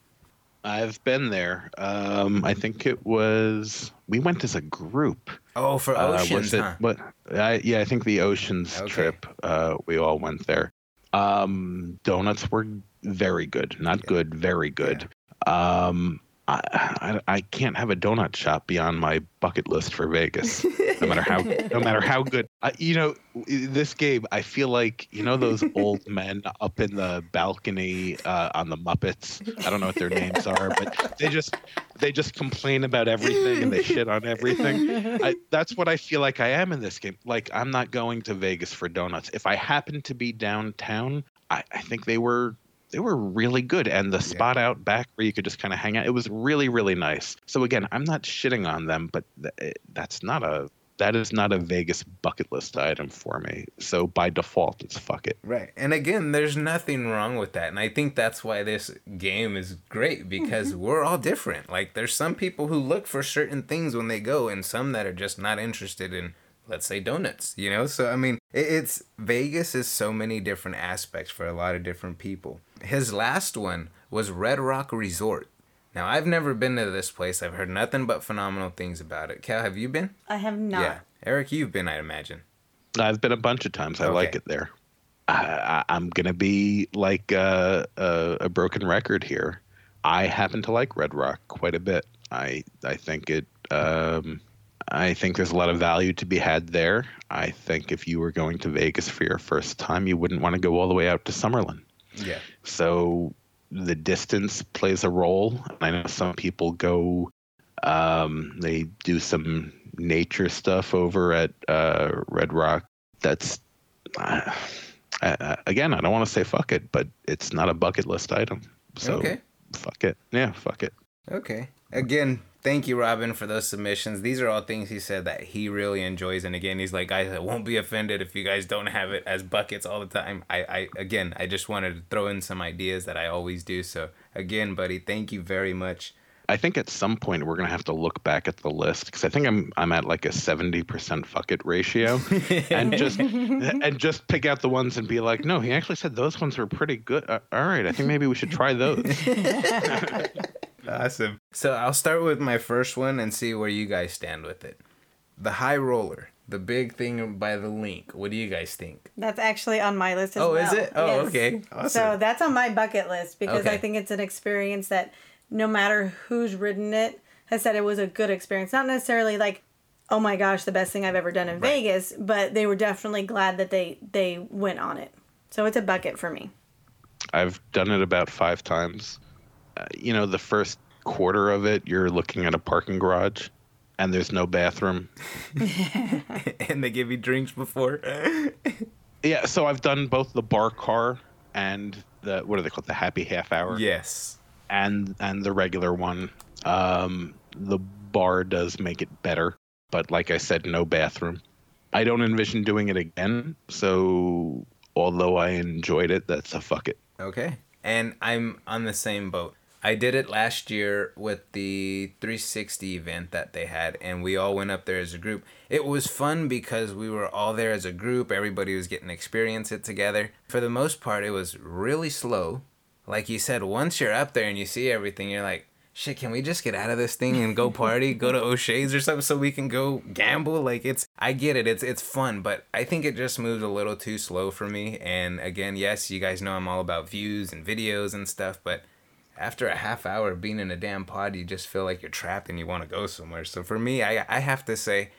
I've been there. Um, I think it was we went as a group. Oh, for Uh, Oceans, was it, huh? What? I, yeah, I think the Oceans Okay. trip. Uh, we all went there. Um, donuts were very good. Not good, very good. Um, I, I I can't have a donut shop be on my bucket list for Vegas. no matter how no matter how good. I, you know, this game. I feel like you know those old men up in the balcony uh, on the Muppets. I don't know what their names are, but they just they just complain about everything and they shit on everything. I, that's what I feel like I am in this game. Like I'm not going to Vegas for donuts. If I happen to be downtown, I, I think they were they were really good and the spot out back where you could just kind of hang out it was really really nice so again i'm not shitting on them but th- that's not a that is not a Vegas bucket list item for me. So by default, it's fuck it. Right. And again, there's nothing wrong with that. And I think that's why this game is great because mm-hmm. we're all different. Like there's some people who look for certain things when they go and some that are just not interested in let's say donuts, you know? So I mean, it's Vegas is so many different aspects for a lot of different people. His last one was Red Rock Resort. Now, I've never been to this place. I've heard nothing but phenomenal things about it. Cal, have you been? I have not. Yeah. Eric, you've been, I'd imagine. I've been a bunch of times. I okay. like it there. I, am going to be like a, a, a, broken record here. I happen to like Red Rock quite a bit. I I think it. Um, I think there's a lot of value to be had there. I think if you were going to Vegas for your first time, you wouldn't want to go all the way out to Summerlin. Yeah. So the distance plays a role. I know some people go, um, they do some nature stuff over at uh, Red Rock. That's uh, uh, again, I don't want to say fuck it, but it's not a bucket list item. So okay. fuck it. Yeah, fuck it. Okay. Again, thank you, Robin, for those submissions. These are all things he said that he really enjoys. And again, he's like, guys, I won't be offended if you guys don't have it as buckets all the time. I, I again, I just wanted to throw in some ideas that I always do. So again, buddy, thank you very much. I think at some point we're gonna have to look back at the list because I think I'm I'm at like a seventy percent fuck it ratio, and just and just pick out the ones and be like, no, he actually said those ones were pretty good. Uh, all right, I think maybe we should try those. Awesome. So I'll start with my first one and see where you guys stand with it. The high roller, the big thing by the LINQ. What do you guys think? That's actually on my list as oh, well. Oh, is it? Oh, yes. okay. Awesome. So that's on my bucket list because okay. I think it's an experience that no matter who's ridden it has said it was a good experience. Not necessarily like, oh my gosh, the best thing I've ever done in right. Vegas, but they were definitely glad that they they went on it. So it's a bucket for me. I've done it about five times. Uh, you know, the first quarter of it, you're looking at a parking garage and there's no bathroom. and they give you drinks before. yeah, so I've done both the bar car and the what are they called? The happy half hour. Yes. And and the regular one. Um, the bar does make it better, but like I said, no bathroom. I don't envision doing it again. So although I enjoyed it, that's a fuck it. Okay. And I'm on the same boat. I did it last year with the 360 event that they had, and we all went up there as a group. It was fun because we were all there as a group. Everybody was getting to experience it together. For the most part, it was really slow. Like you said, once you're up there and you see everything, you're like, shit, can we just get out of this thing and go party, go to O'Shea's or something so we can go gamble? Like it's I get it, it's it's fun, but I think it just moves a little too slow for me. And again, yes, you guys know I'm all about views and videos and stuff, but after a half hour of being in a damn pod, you just feel like you're trapped and you want to go somewhere. So for me, I I have to say,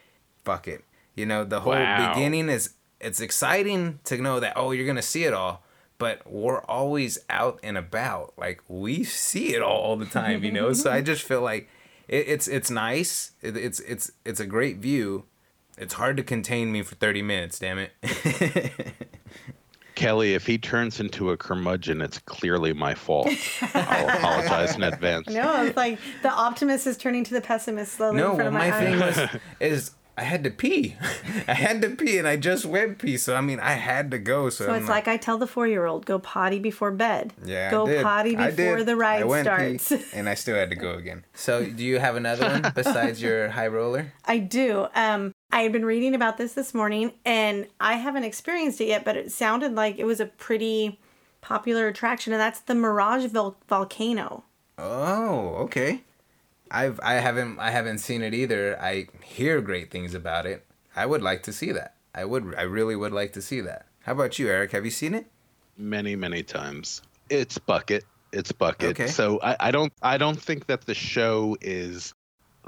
fuck it. You know, the whole wow. beginning is it's exciting to know that oh you're gonna see it all, but we're always out and about. Like we see it all, all the time, you know. so I just feel like it, it's it's nice. It, it's it's it's a great view. It's hard to contain me for thirty minutes. Damn it. Kelly, if he turns into a curmudgeon, it's clearly my fault. I'll apologize in advance. No, it's like the optimist is turning to the pessimist slowly no, in front of my, my thing was is I had to pee. I had to pee, and I just went pee. So I mean, I had to go. So, so it's like, like, I tell the four-year-old, go potty before bed. Yeah, go potty before the ride starts. Pee, and I still had to go again. So do you have another one besides your high roller? I do. Um, I had been reading about this this morning and I haven't experienced it yet, but it sounded like it was a pretty popular attraction, and that's the Mirage Vol- Volcano. Oh, okay. I've I haven't I haven't seen it either. I hear great things about it. I would like to see that. I would I really would like to see that. How about you, Eric? Have you seen it? Many, many times. It's bucket. It's bucket. Okay. So I, I don't I don't think that the show is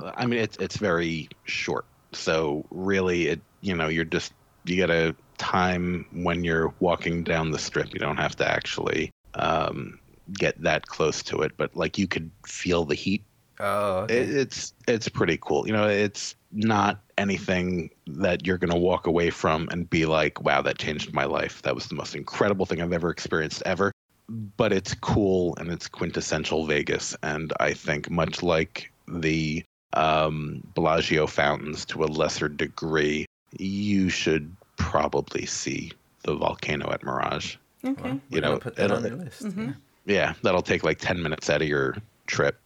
I mean it's it's very short. So really, it you know you're just you got to time when you're walking down the strip. You don't have to actually um, get that close to it, but like you could feel the heat Oh, okay. It, it's it's pretty cool. You know, it's not anything that you're going to walk away from and be like, "Wow, that changed my life. That was the most incredible thing I've ever experienced ever." But it's cool and it's quintessential Vegas, and I think much like the um, Bellagio fountains to a lesser degree, you should probably see the volcano at Mirage. Okay. Well, You know, put that on it'll- the list. Mhm. Yeah, that'll take like 10 minutes out of your trip.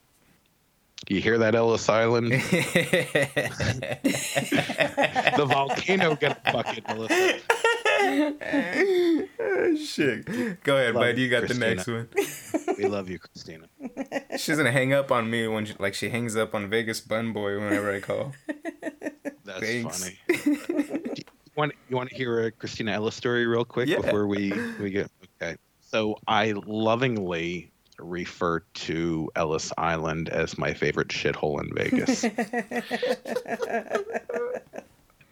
You hear that, Ellis Island? the volcano got a bucket, Melissa. Shit. Go ahead, Love bud. You got Christina. the next one. We love you, Christina. She's gonna hang up on me when she, like she hangs up on Vegas Bun Boy whenever I call. That's Thanks. funny. you want you want to hear a Christina Ellis story real quick Yeah. before we we get okay. So I lovingly refer to Ellis Island as my favorite shithole in Vegas.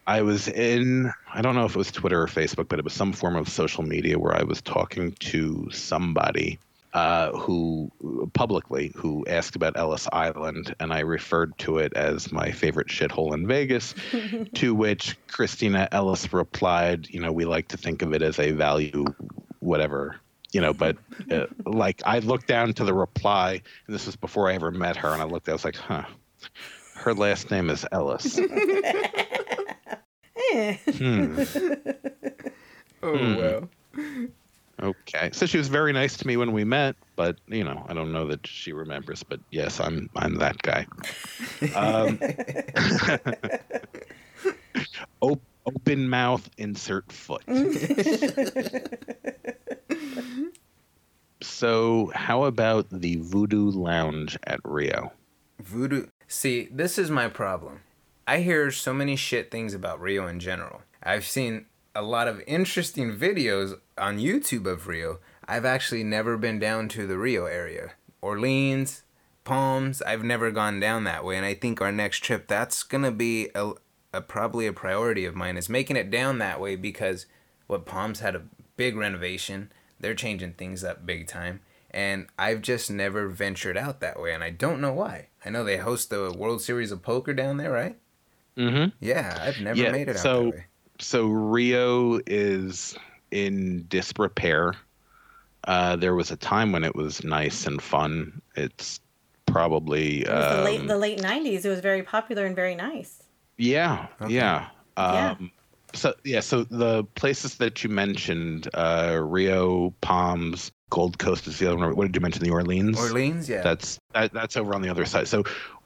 I was in, I don't know if it was Twitter or Facebook, but it was some form of social media where I was talking to somebody uh, who publicly who asked about Ellis Island, and I referred to it as my favorite shithole in Vegas. to which Christina Ellis replied, "You know, we like to think of it as a value, whatever." You know, but uh, like I looked down to the reply, and this was before I ever met her, and I looked, I was like, "Huh." Her last name is Ellis. Eh. Hmm. Oh Hmm. well. Okay. So she was very nice to me when we met, but you know, I don't know that she remembers. But yes, I'm I'm that guy. Um, op- open mouth, insert foot. so how about the Voodoo Lounge at Rio? Voodoo. See, this is my problem. I hear so many shit things about Rio in general. I've seen a lot of interesting videos on YouTube of Rio. I've actually never been down to the Rio area. Orleans, Palms, I've never gone down that way and I think our next trip that's going to be a, a probably a priority of mine is making it down that way because what Palms had a big renovation. They're changing things up big time and I've just never ventured out that way, and I don't know why. I know they host the World Series of Poker down there, right? Mm-hmm. Yeah, I've never Yeah, made it out so- that way. So Rio is in disrepair. Uh, there was a time when it was nice and fun. It's probably It was the late um, the late '90s. It was very popular and very nice. yeah, Okay. yeah. Yeah. Um, So yeah, so the places that you mentioned, uh, Rio, Palms, Gold Coast is the other one. What did you mention? The Orleans. Orleans, yeah. That's that, that's over on the other side. So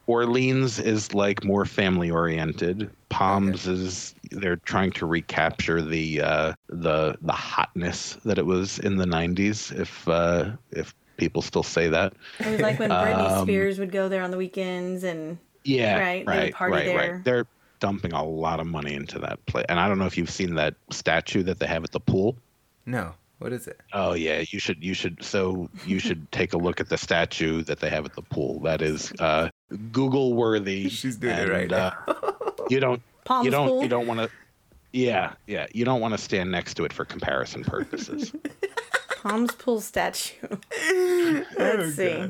Orleans is like more family oriented. Palms is they're trying to recapture the uh, the the hotness that it was in the '90s. If uh, if people still say that. It was like when Britney Um, Spears would go there on the weekends and Yeah, Right, they would right, party right, there. right. They're dumping a lot of money into that place, and I don't know if you've seen that statue that they have at the pool. no, what is it? Oh yeah, you should you should so you should take a look at the statue that they have at the pool. That is uh, Google worthy. She's doing it right uh, you don't Palms you don't Pool. you don't want to. Yeah, yeah. You don't want to stand next to it for comparison purposes. Palms Pool statue. Let's see.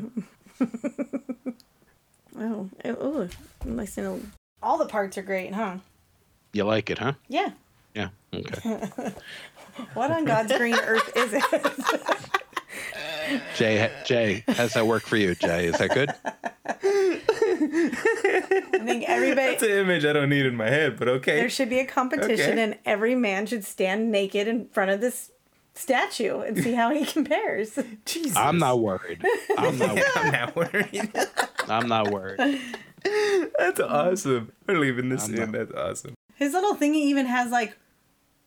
oh, it- oh, nice to know. All the parts are great, huh? you like it, huh? Yeah. Yeah. Okay. What on God's green earth is it? Jay, Jay, how's that work for you, Jay? Is that good? I think everybody. That's an image I don't need in my head, but okay. There should be a competition, Okay. and every man should stand naked in front of this statue and see how he compares. Jesus. I'm not worried. I'm not. I'm not worried. I'm not worried. That's awesome. We're leaving this I'm in. not- That's awesome. His little thingy even has like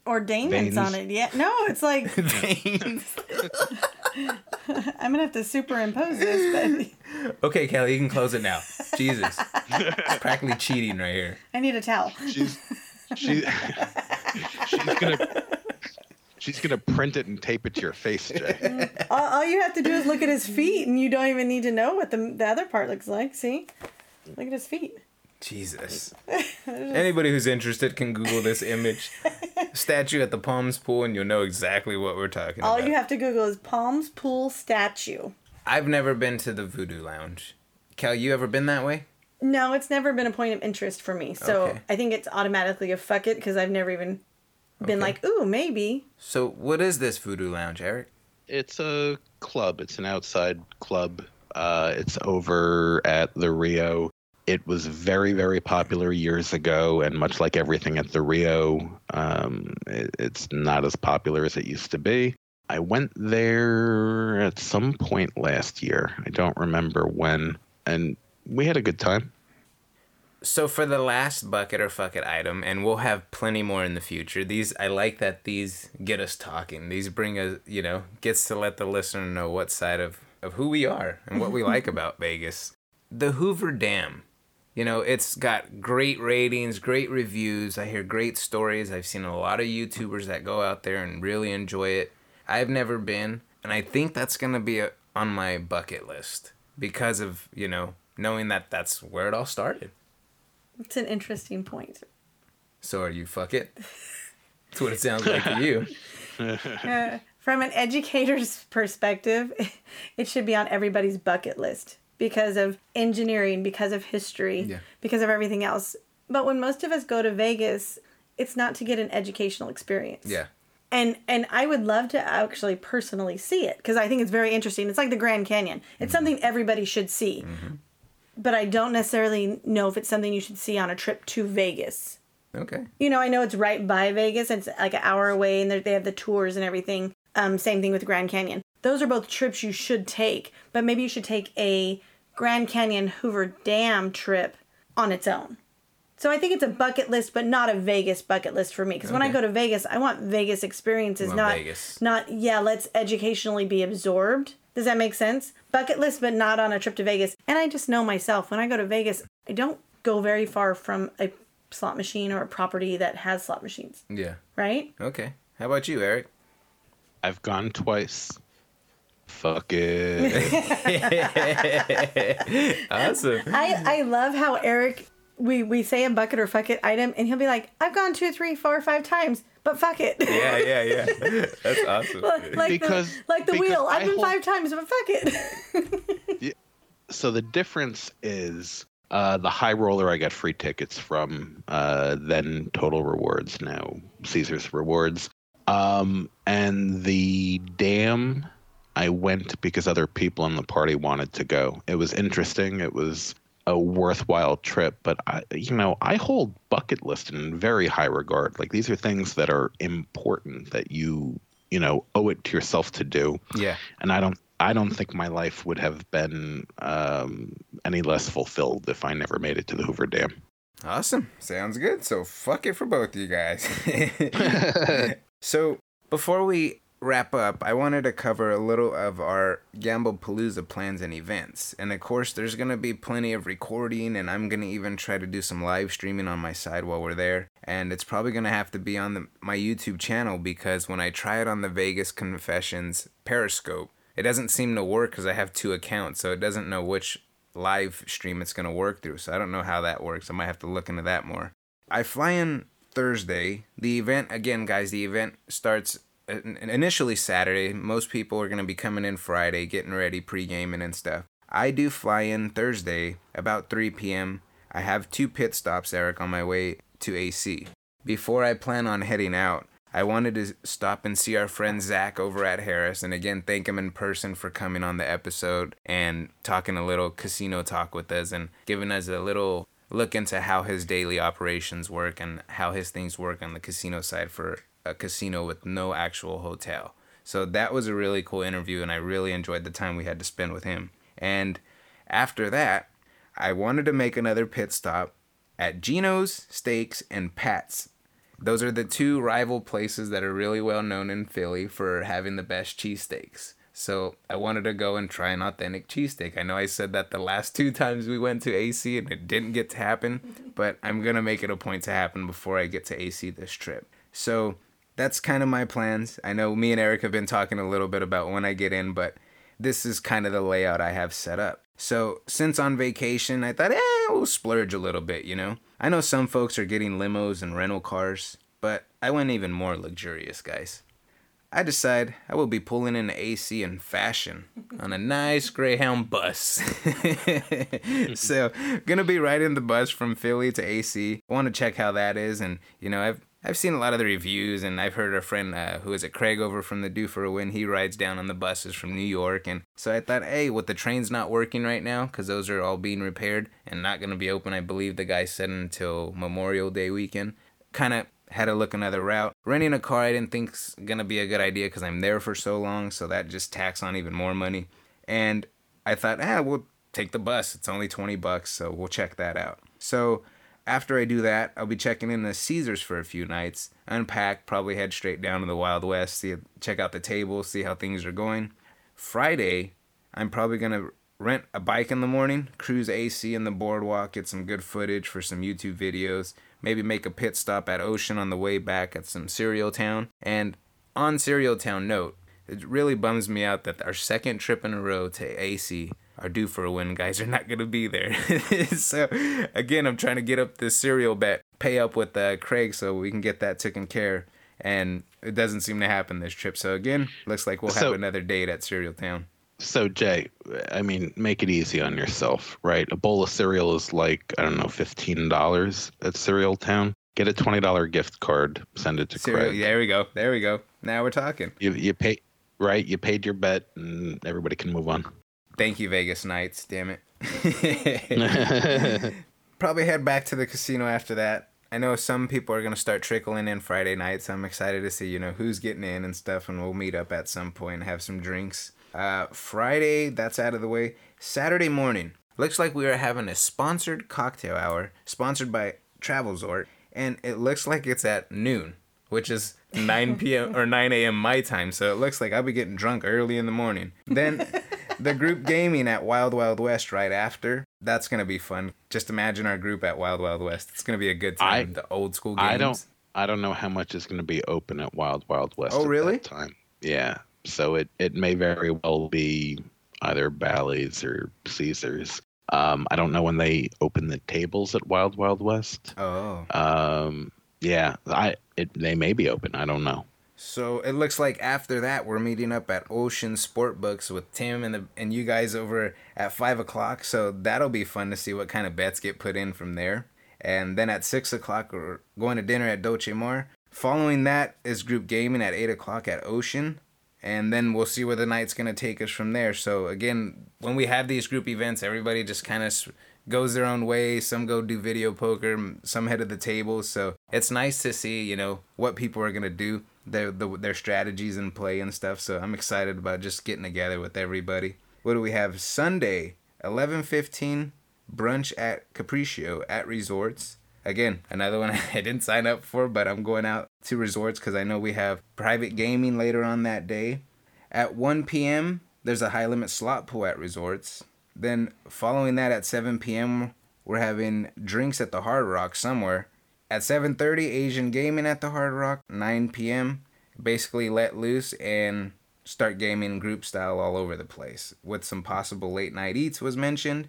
ordainments Veins. on it. Yeah, no, it's like Veins. I'm gonna have to superimpose this, but okay, Kelly, you can close it now. Jesus. It's practically cheating right here. I need a towel. She's she, she's gonna she's gonna print it and tape it to your face, Jay. All, all you have to do is look at his feet, and you don't even need to know what the the other part looks like. See, look at his feet. Jesus. Anybody who's interested can Google this image. Statue at the Palms Pool, and you'll know exactly what we're talking All about. All you have to Google is Palms Pool statue. I've never been to the Voodoo Lounge. Cal, you ever been that way? No, it's never been a point of interest for me. So Okay. I think it's automatically a fuck it because I've never even been Okay. like, ooh, maybe. So, what is this Voodoo Lounge, Eric? It's a club. It's an outside club. Uh, it's over at the Rio. It was very, very popular years ago, and much like everything at the Rio, um, it, it's not as popular as it used to be. I went there at some point last year. I don't remember when, and we had a good time. So for the last bucket or fuck it item, and we'll have plenty more in the future. These I like that these get us talking. These bring us, you know, gets to let the listener know what side of of who we are and what we like about Vegas. The Hoover Dam. You know, it's got great ratings, great reviews. I hear great stories. I've seen a lot of YouTubers that go out there and really enjoy it. I've never been, and I think that's going to be a, on my bucket list because of, you know, knowing that that's where it all started. It's an interesting point. So are you fuck it? That's what it sounds like to you. Uh, from an educator's perspective, it should be on everybody's bucket list because of engineering, because of history, Yeah. because of everything else. But when most of us go to Vegas, it's not to get an educational experience. Yeah. And and I would love to actually personally see it because I think it's very interesting. It's like the Grand Canyon. It's something everybody should see. But I don't necessarily know if it's something you should see on a trip to Vegas. Okay. You know, I know it's right by Vegas. It's like an hour away, and they have the tours and everything. Um, same thing with Grand Canyon. Those are both trips you should take, but maybe you should take a Grand Canyon Hoover Dam trip on its own. So I think it's a bucket list, but not a Vegas bucket list for me. Because when I go to Vegas, I want Vegas experiences, Want not Vegas. not yeah. Let's educationally be absorbed. Does that make sense? Bucket list, but not on a trip to Vegas. And I just know myself when I go to Vegas, I don't go very far from a slot machine or a property that has slot machines, Yeah. right? Okay. How about you, Eric? I've gone twice. Fuck it. Awesome. I I love how Eric we we say a bucket or fuck it item, and he'll be like, "I've gone two, three, four, five times, but fuck it." Yeah, yeah, yeah. That's awesome. like Because- the, like the because wheel. I I've been hold- five times, but fuck it. so the difference is uh, the high roller I got free tickets from, uh, then Total Rewards, now Caesars Rewards. Um, and the dam, I went because other people in the party wanted to go. It was interesting. It was a worthwhile trip, but I, you know, I hold bucket list in very high regard. Like these are things that are important that you, you know, owe it to yourself to do yeah. and I don't I don't think my life would have been um, any less fulfilled if I never made it to the Hoover Dam. Awesome. Sounds good. So fuck it for both you guys. so before we wrap up, I wanted to cover a little of our Gamble Palooza plans and events. And of course, there's going to be plenty of recording, and I'm going to even try to do some live streaming on my side while we're there. And it's probably going to have to be on the, my YouTube channel because when I try it on the Vegas Confessions Periscope, it doesn't seem to work because I have two accounts, so it doesn't know which live stream it's going to work through. So I don't know how that works. I might have to look into that more. I fly in Thursday. The event, again, guys, the event starts initially Saturday. Most people are going to be coming in Friday, getting ready, pre gaming and stuff. I do fly in Thursday about 3 p.m. I have two pit stops, Eric, on my way to AC. Before I plan on heading out, I wanted to stop and see our friend Zach over at Harrah's and again thank him in person for coming on the episode and talking a little casino talk with us and giving us a little look into how his daily operations work and how his things work on the casino side for a casino with no actual hotel. So that was a really cool interview and I really enjoyed the time we had to spend with him. And after that, I wanted to make another pit stop at Geno's Steaks and Pat's those are the two rival places that are really well known in Philly for having the best cheesesteaks. So I wanted to go and try an authentic cheesesteak. I know I said that the last two times we went to AC and it didn't get to happen, but I'm going to make it a point to happen before I get to AC this trip. So that's kind of my plans. I know me and Eric have been talking a little bit about when I get in, but this is kind of the layout I have set up. So since on vacation, I thought, eh, we'll splurge a little bit, you know? I know some folks are getting limos and rental cars, but I went even more luxurious, guys. I decide I will be pulling in AC in fashion on a nice Greyhound bus. so, gonna be riding the bus from Philly to AC. Want to check how that is, and you know, I've I've seen a lot of the reviews, and I've heard a friend uh, who is a Craig over from the Due for a Win. He rides down on the buses from New York, and so I thought, hey, with the trains not working right now, because those are all being repaired and not gonna be open, I believe the guy said until Memorial Day weekend. Kind of had to look another route. Renting a car I didn't think's gonna be a good idea because I'm there for so long, so that just tax on even more money. And I thought, ah, we'll take the bus. It's only 20 bucks, so we'll check that out. So after I do that, I'll be checking in the Caesars for a few nights, unpack, probably head straight down to the Wild West, see check out the table, see how things are going. Friday, I'm probably gonna rent a bike in the morning, cruise AC in the boardwalk, get some good footage for some YouTube videos, maybe make a pit stop at Ocean on the way back at some Cereal Town. And on Cereal Town note, it really bums me out that our second trip in a row to AC are due for a win. Guys are not gonna be there. so again, I'm trying to get up this cereal bet, pay up with uh, Craig so we can get that taken care. And it doesn't seem to happen this trip. So again, looks like we'll have So- another date at Cereal Town. So Jay, I mean, make it easy on yourself, right? A bowl of cereal is like I don't know, fifteen dollars at Cereal Town. Get a twenty dollar gift card, send it to Cereal. Craig. There we go. There we go. Now we're talking. You you pay right. You paid your bet, and everybody can move on. Thank you, Vegas Knights. Damn it. Probably head back to the casino after that. I know some people are gonna start trickling in Friday nights. I'm excited to see you know who's getting in and stuff, and we'll meet up at some point and have some drinks. Uh, Friday, that's out of the way. Saturday morning, looks like we are having a sponsored cocktail hour, sponsored by Travelzort, and it looks like it's at noon, which is 9 p.m. or 9 a.m. my time. So it looks like I'll be getting drunk early in the morning. Then the group gaming at Wild Wild West right after. That's gonna be fun. Just imagine our group at Wild Wild West. It's gonna be a good time. I- the old school games. I don't I don't know how much is going to be open at Wild Wild West. Oh, at really? Time. Yeah. So it it may very well be either Bally's or Caesars. Um, I don't know when they open the tables at Wild Wild West. Oh. Um, yeah, I it they may be open. I don't know. So it looks like after that we're meeting up at Ocean Sport Books with Tim and the and you guys over at five o'clock. So that'll be fun to see what kind of bets get put in from there. And then at six o'clock we're going to dinner at Dolce Mare. Following that is group gaming at eight o'clock at Ocean. And then we'll see where the night's gonna take us from there. So again, when we have these group events, everybody just kind of goes their own way. Some go do video poker, some head of the table. So it's nice to see, you know, what people are gonna do, their the, their strategies and play and stuff. So I'm excited about just getting together with everybody. What do we have? Sunday, eleven fifteen, brunch at Capriccio at Resorts. Again, another one I didn't sign up for, but I'm going out to resorts because I know we have private gaming later on that day. At 1 p.m., there's a high limit slot pool at resorts. Then, following that at 7 p.m., we're having drinks at the Hard Rock somewhere. At 7:30, Asian gaming at the Hard Rock. 9 p.m., basically let loose and start gaming group style all over the place. With some possible late night eats was mentioned.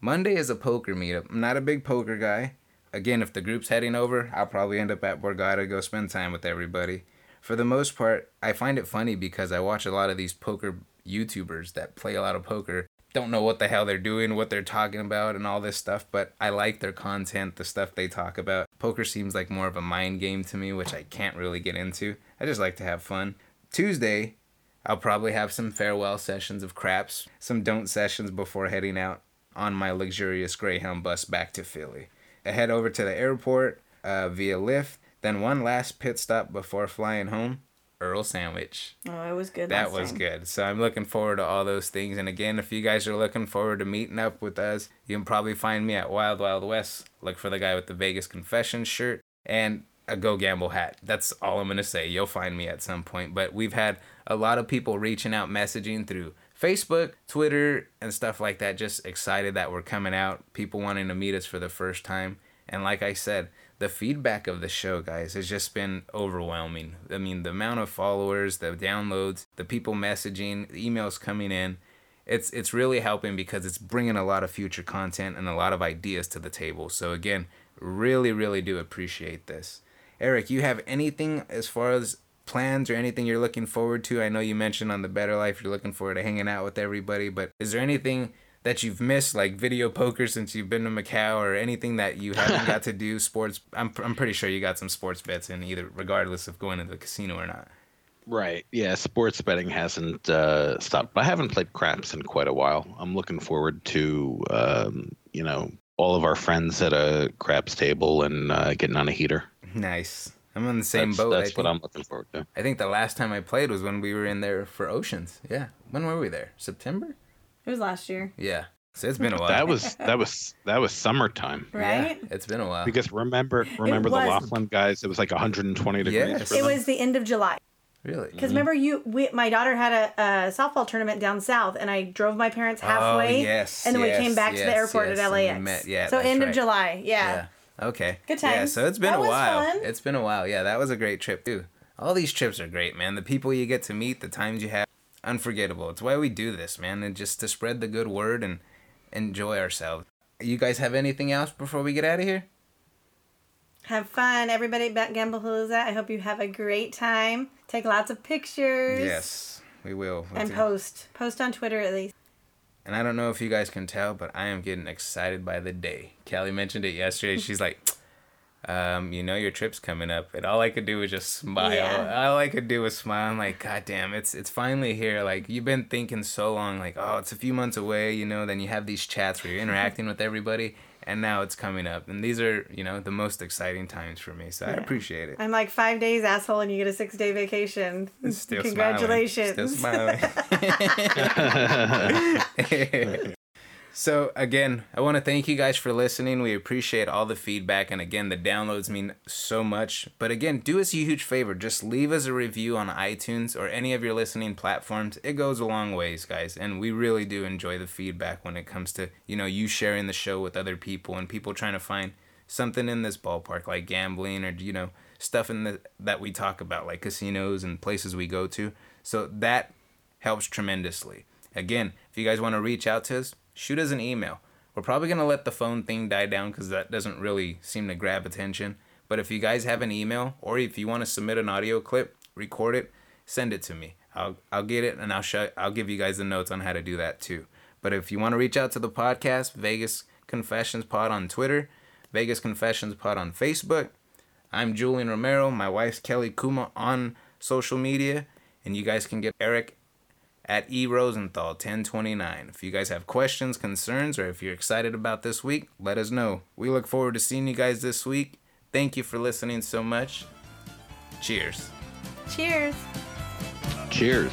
Monday is a poker meetup. I'm not a big poker guy. Again, if the group's heading over, I'll probably end up at Borgata, go spend time with everybody. For the most part, I find it funny because I watch a lot of these poker YouTubers that play a lot of poker. Don't know what the hell they're doing, what they're talking about, and all this stuff, but I like their content, the stuff they talk about. Poker seems like more of a mind game to me, which I can't really get into. I just like to have fun. Tuesday, I'll probably have some farewell sessions of craps, some don't sessions before heading out on my luxurious Greyhound bus back to Philly. I head over to the airport uh, via Lyft, then one last pit stop before flying home. Earl Sandwich. Oh, it was good. That was time. good. So I'm looking forward to all those things. And again, if you guys are looking forward to meeting up with us, you can probably find me at Wild Wild West. Look for the guy with the Vegas Confessions shirt and a Go Gamble hat. That's all I'm going to say. You'll find me at some point. But we've had a lot of people reaching out, messaging through Facebook, Twitter, and stuff like that. Just excited that we're coming out. People wanting to meet us for the first time. And like I said, the feedback of the show, guys, has just been overwhelming. I mean, the amount of followers, the downloads, the people messaging, the emails coming in, it's it's really helping because it's bringing a lot of future content and a lot of ideas to the table. So again, really really do appreciate this. Eric, you have anything as far as plans or anything you're looking forward to? I know you mentioned on the Better Life you're looking forward to hanging out with everybody, but is there anything that you've missed, like video poker since you've been to Macau, or anything that you haven't got to do? Sports. I'm I'm pretty sure you got some sports bets in either, regardless of going to the casino or not. Right. Yeah. Sports betting hasn't uh, stopped. I haven't played craps in quite a while. I'm looking forward to, um, you know, all of our friends at a craps table and uh, getting on a heater. Nice. I'm on the same that's, boat. That's I what think, I'm looking forward to. I think the last time I played was when we were in there for Oceans. Yeah. When were we there? September? It was last year, Yeah. So it's been a while. That was that was that was summertime. right? Yeah, it's been a while. Because remember remember the. Laughlin guys? It was like 120 degrees. Yes. for It them. was the end of July. really? Because mm-hmm. remember, you, we, my daughter had a, a softball tournament down south, and I drove my parents oh, halfway. Oh, yes, And then we came back to the airport yes, at and we LAX. met- yeah, So end right. of July. Yeah. Yeah. Okay. Good time. Yeah, times. so it's been That a was while. fun. It's been a while. Yeah, that was a great trip too. All these trips are great, man. The people you get to meet, the times you have, unforgettable. It's why we do this, man, and just to spread the good word and enjoy ourselves. You guys have anything else before we get out of here? Have fun, everybody at Gamblepalooza. I hope you have a great time. Take lots of pictures. Yes, we will. And post. Post on Twitter at least. And I don't know if you guys can tell, but I am getting excited by the day. Kelly mentioned it yesterday. She's like, um, you know your trip's coming up. And all I could do was just smile. Yeah. All I could do was smile. I'm like, God damn, it's it's finally here. Like you've been thinking so long, like, oh, it's a few months away, you know, then you have these chats where you're interacting with everybody and now it's coming up. And these are, you know, the most exciting times for me. So I appreciate it. I'm like five days, asshole, and you get a six day vacation. Still Congratulations. Smiling. Still smiling. So again, I want to thank you guys for listening. We appreciate all the feedback, and again, the downloads mean so much. But again, do us a huge favor: just leave us a review on iTunes or any of your listening platforms. It goes a long ways, guys, and we really do enjoy the feedback when it comes to you know you sharing the show with other people and people trying to find something in this ballpark like gambling or you know stuff in the that we talk about like casinos and places we go to so that helps tremendously again if you guys want to reach out to us shoot us an email we're probably going to let the phone thing die down because that doesn't really seem to grab attention but if you guys have an email or if you want to submit an audio clip record it send it to me i'll, I'll get it and i'll show i'll give you guys the notes on how to do that too but if you want to reach out to the podcast vegas confessions pod on twitter Vegas Confessions Pod on Facebook. I'm Julian Romero. My wife's Kelly Kuma on social media. And you guys can get Eric at E Rosenthal 1029. If you guys have questions, concerns, or if you're excited about this week, let us know. We look forward to seeing you guys this week. Thank you for listening so much. Cheers. Cheers. Cheers.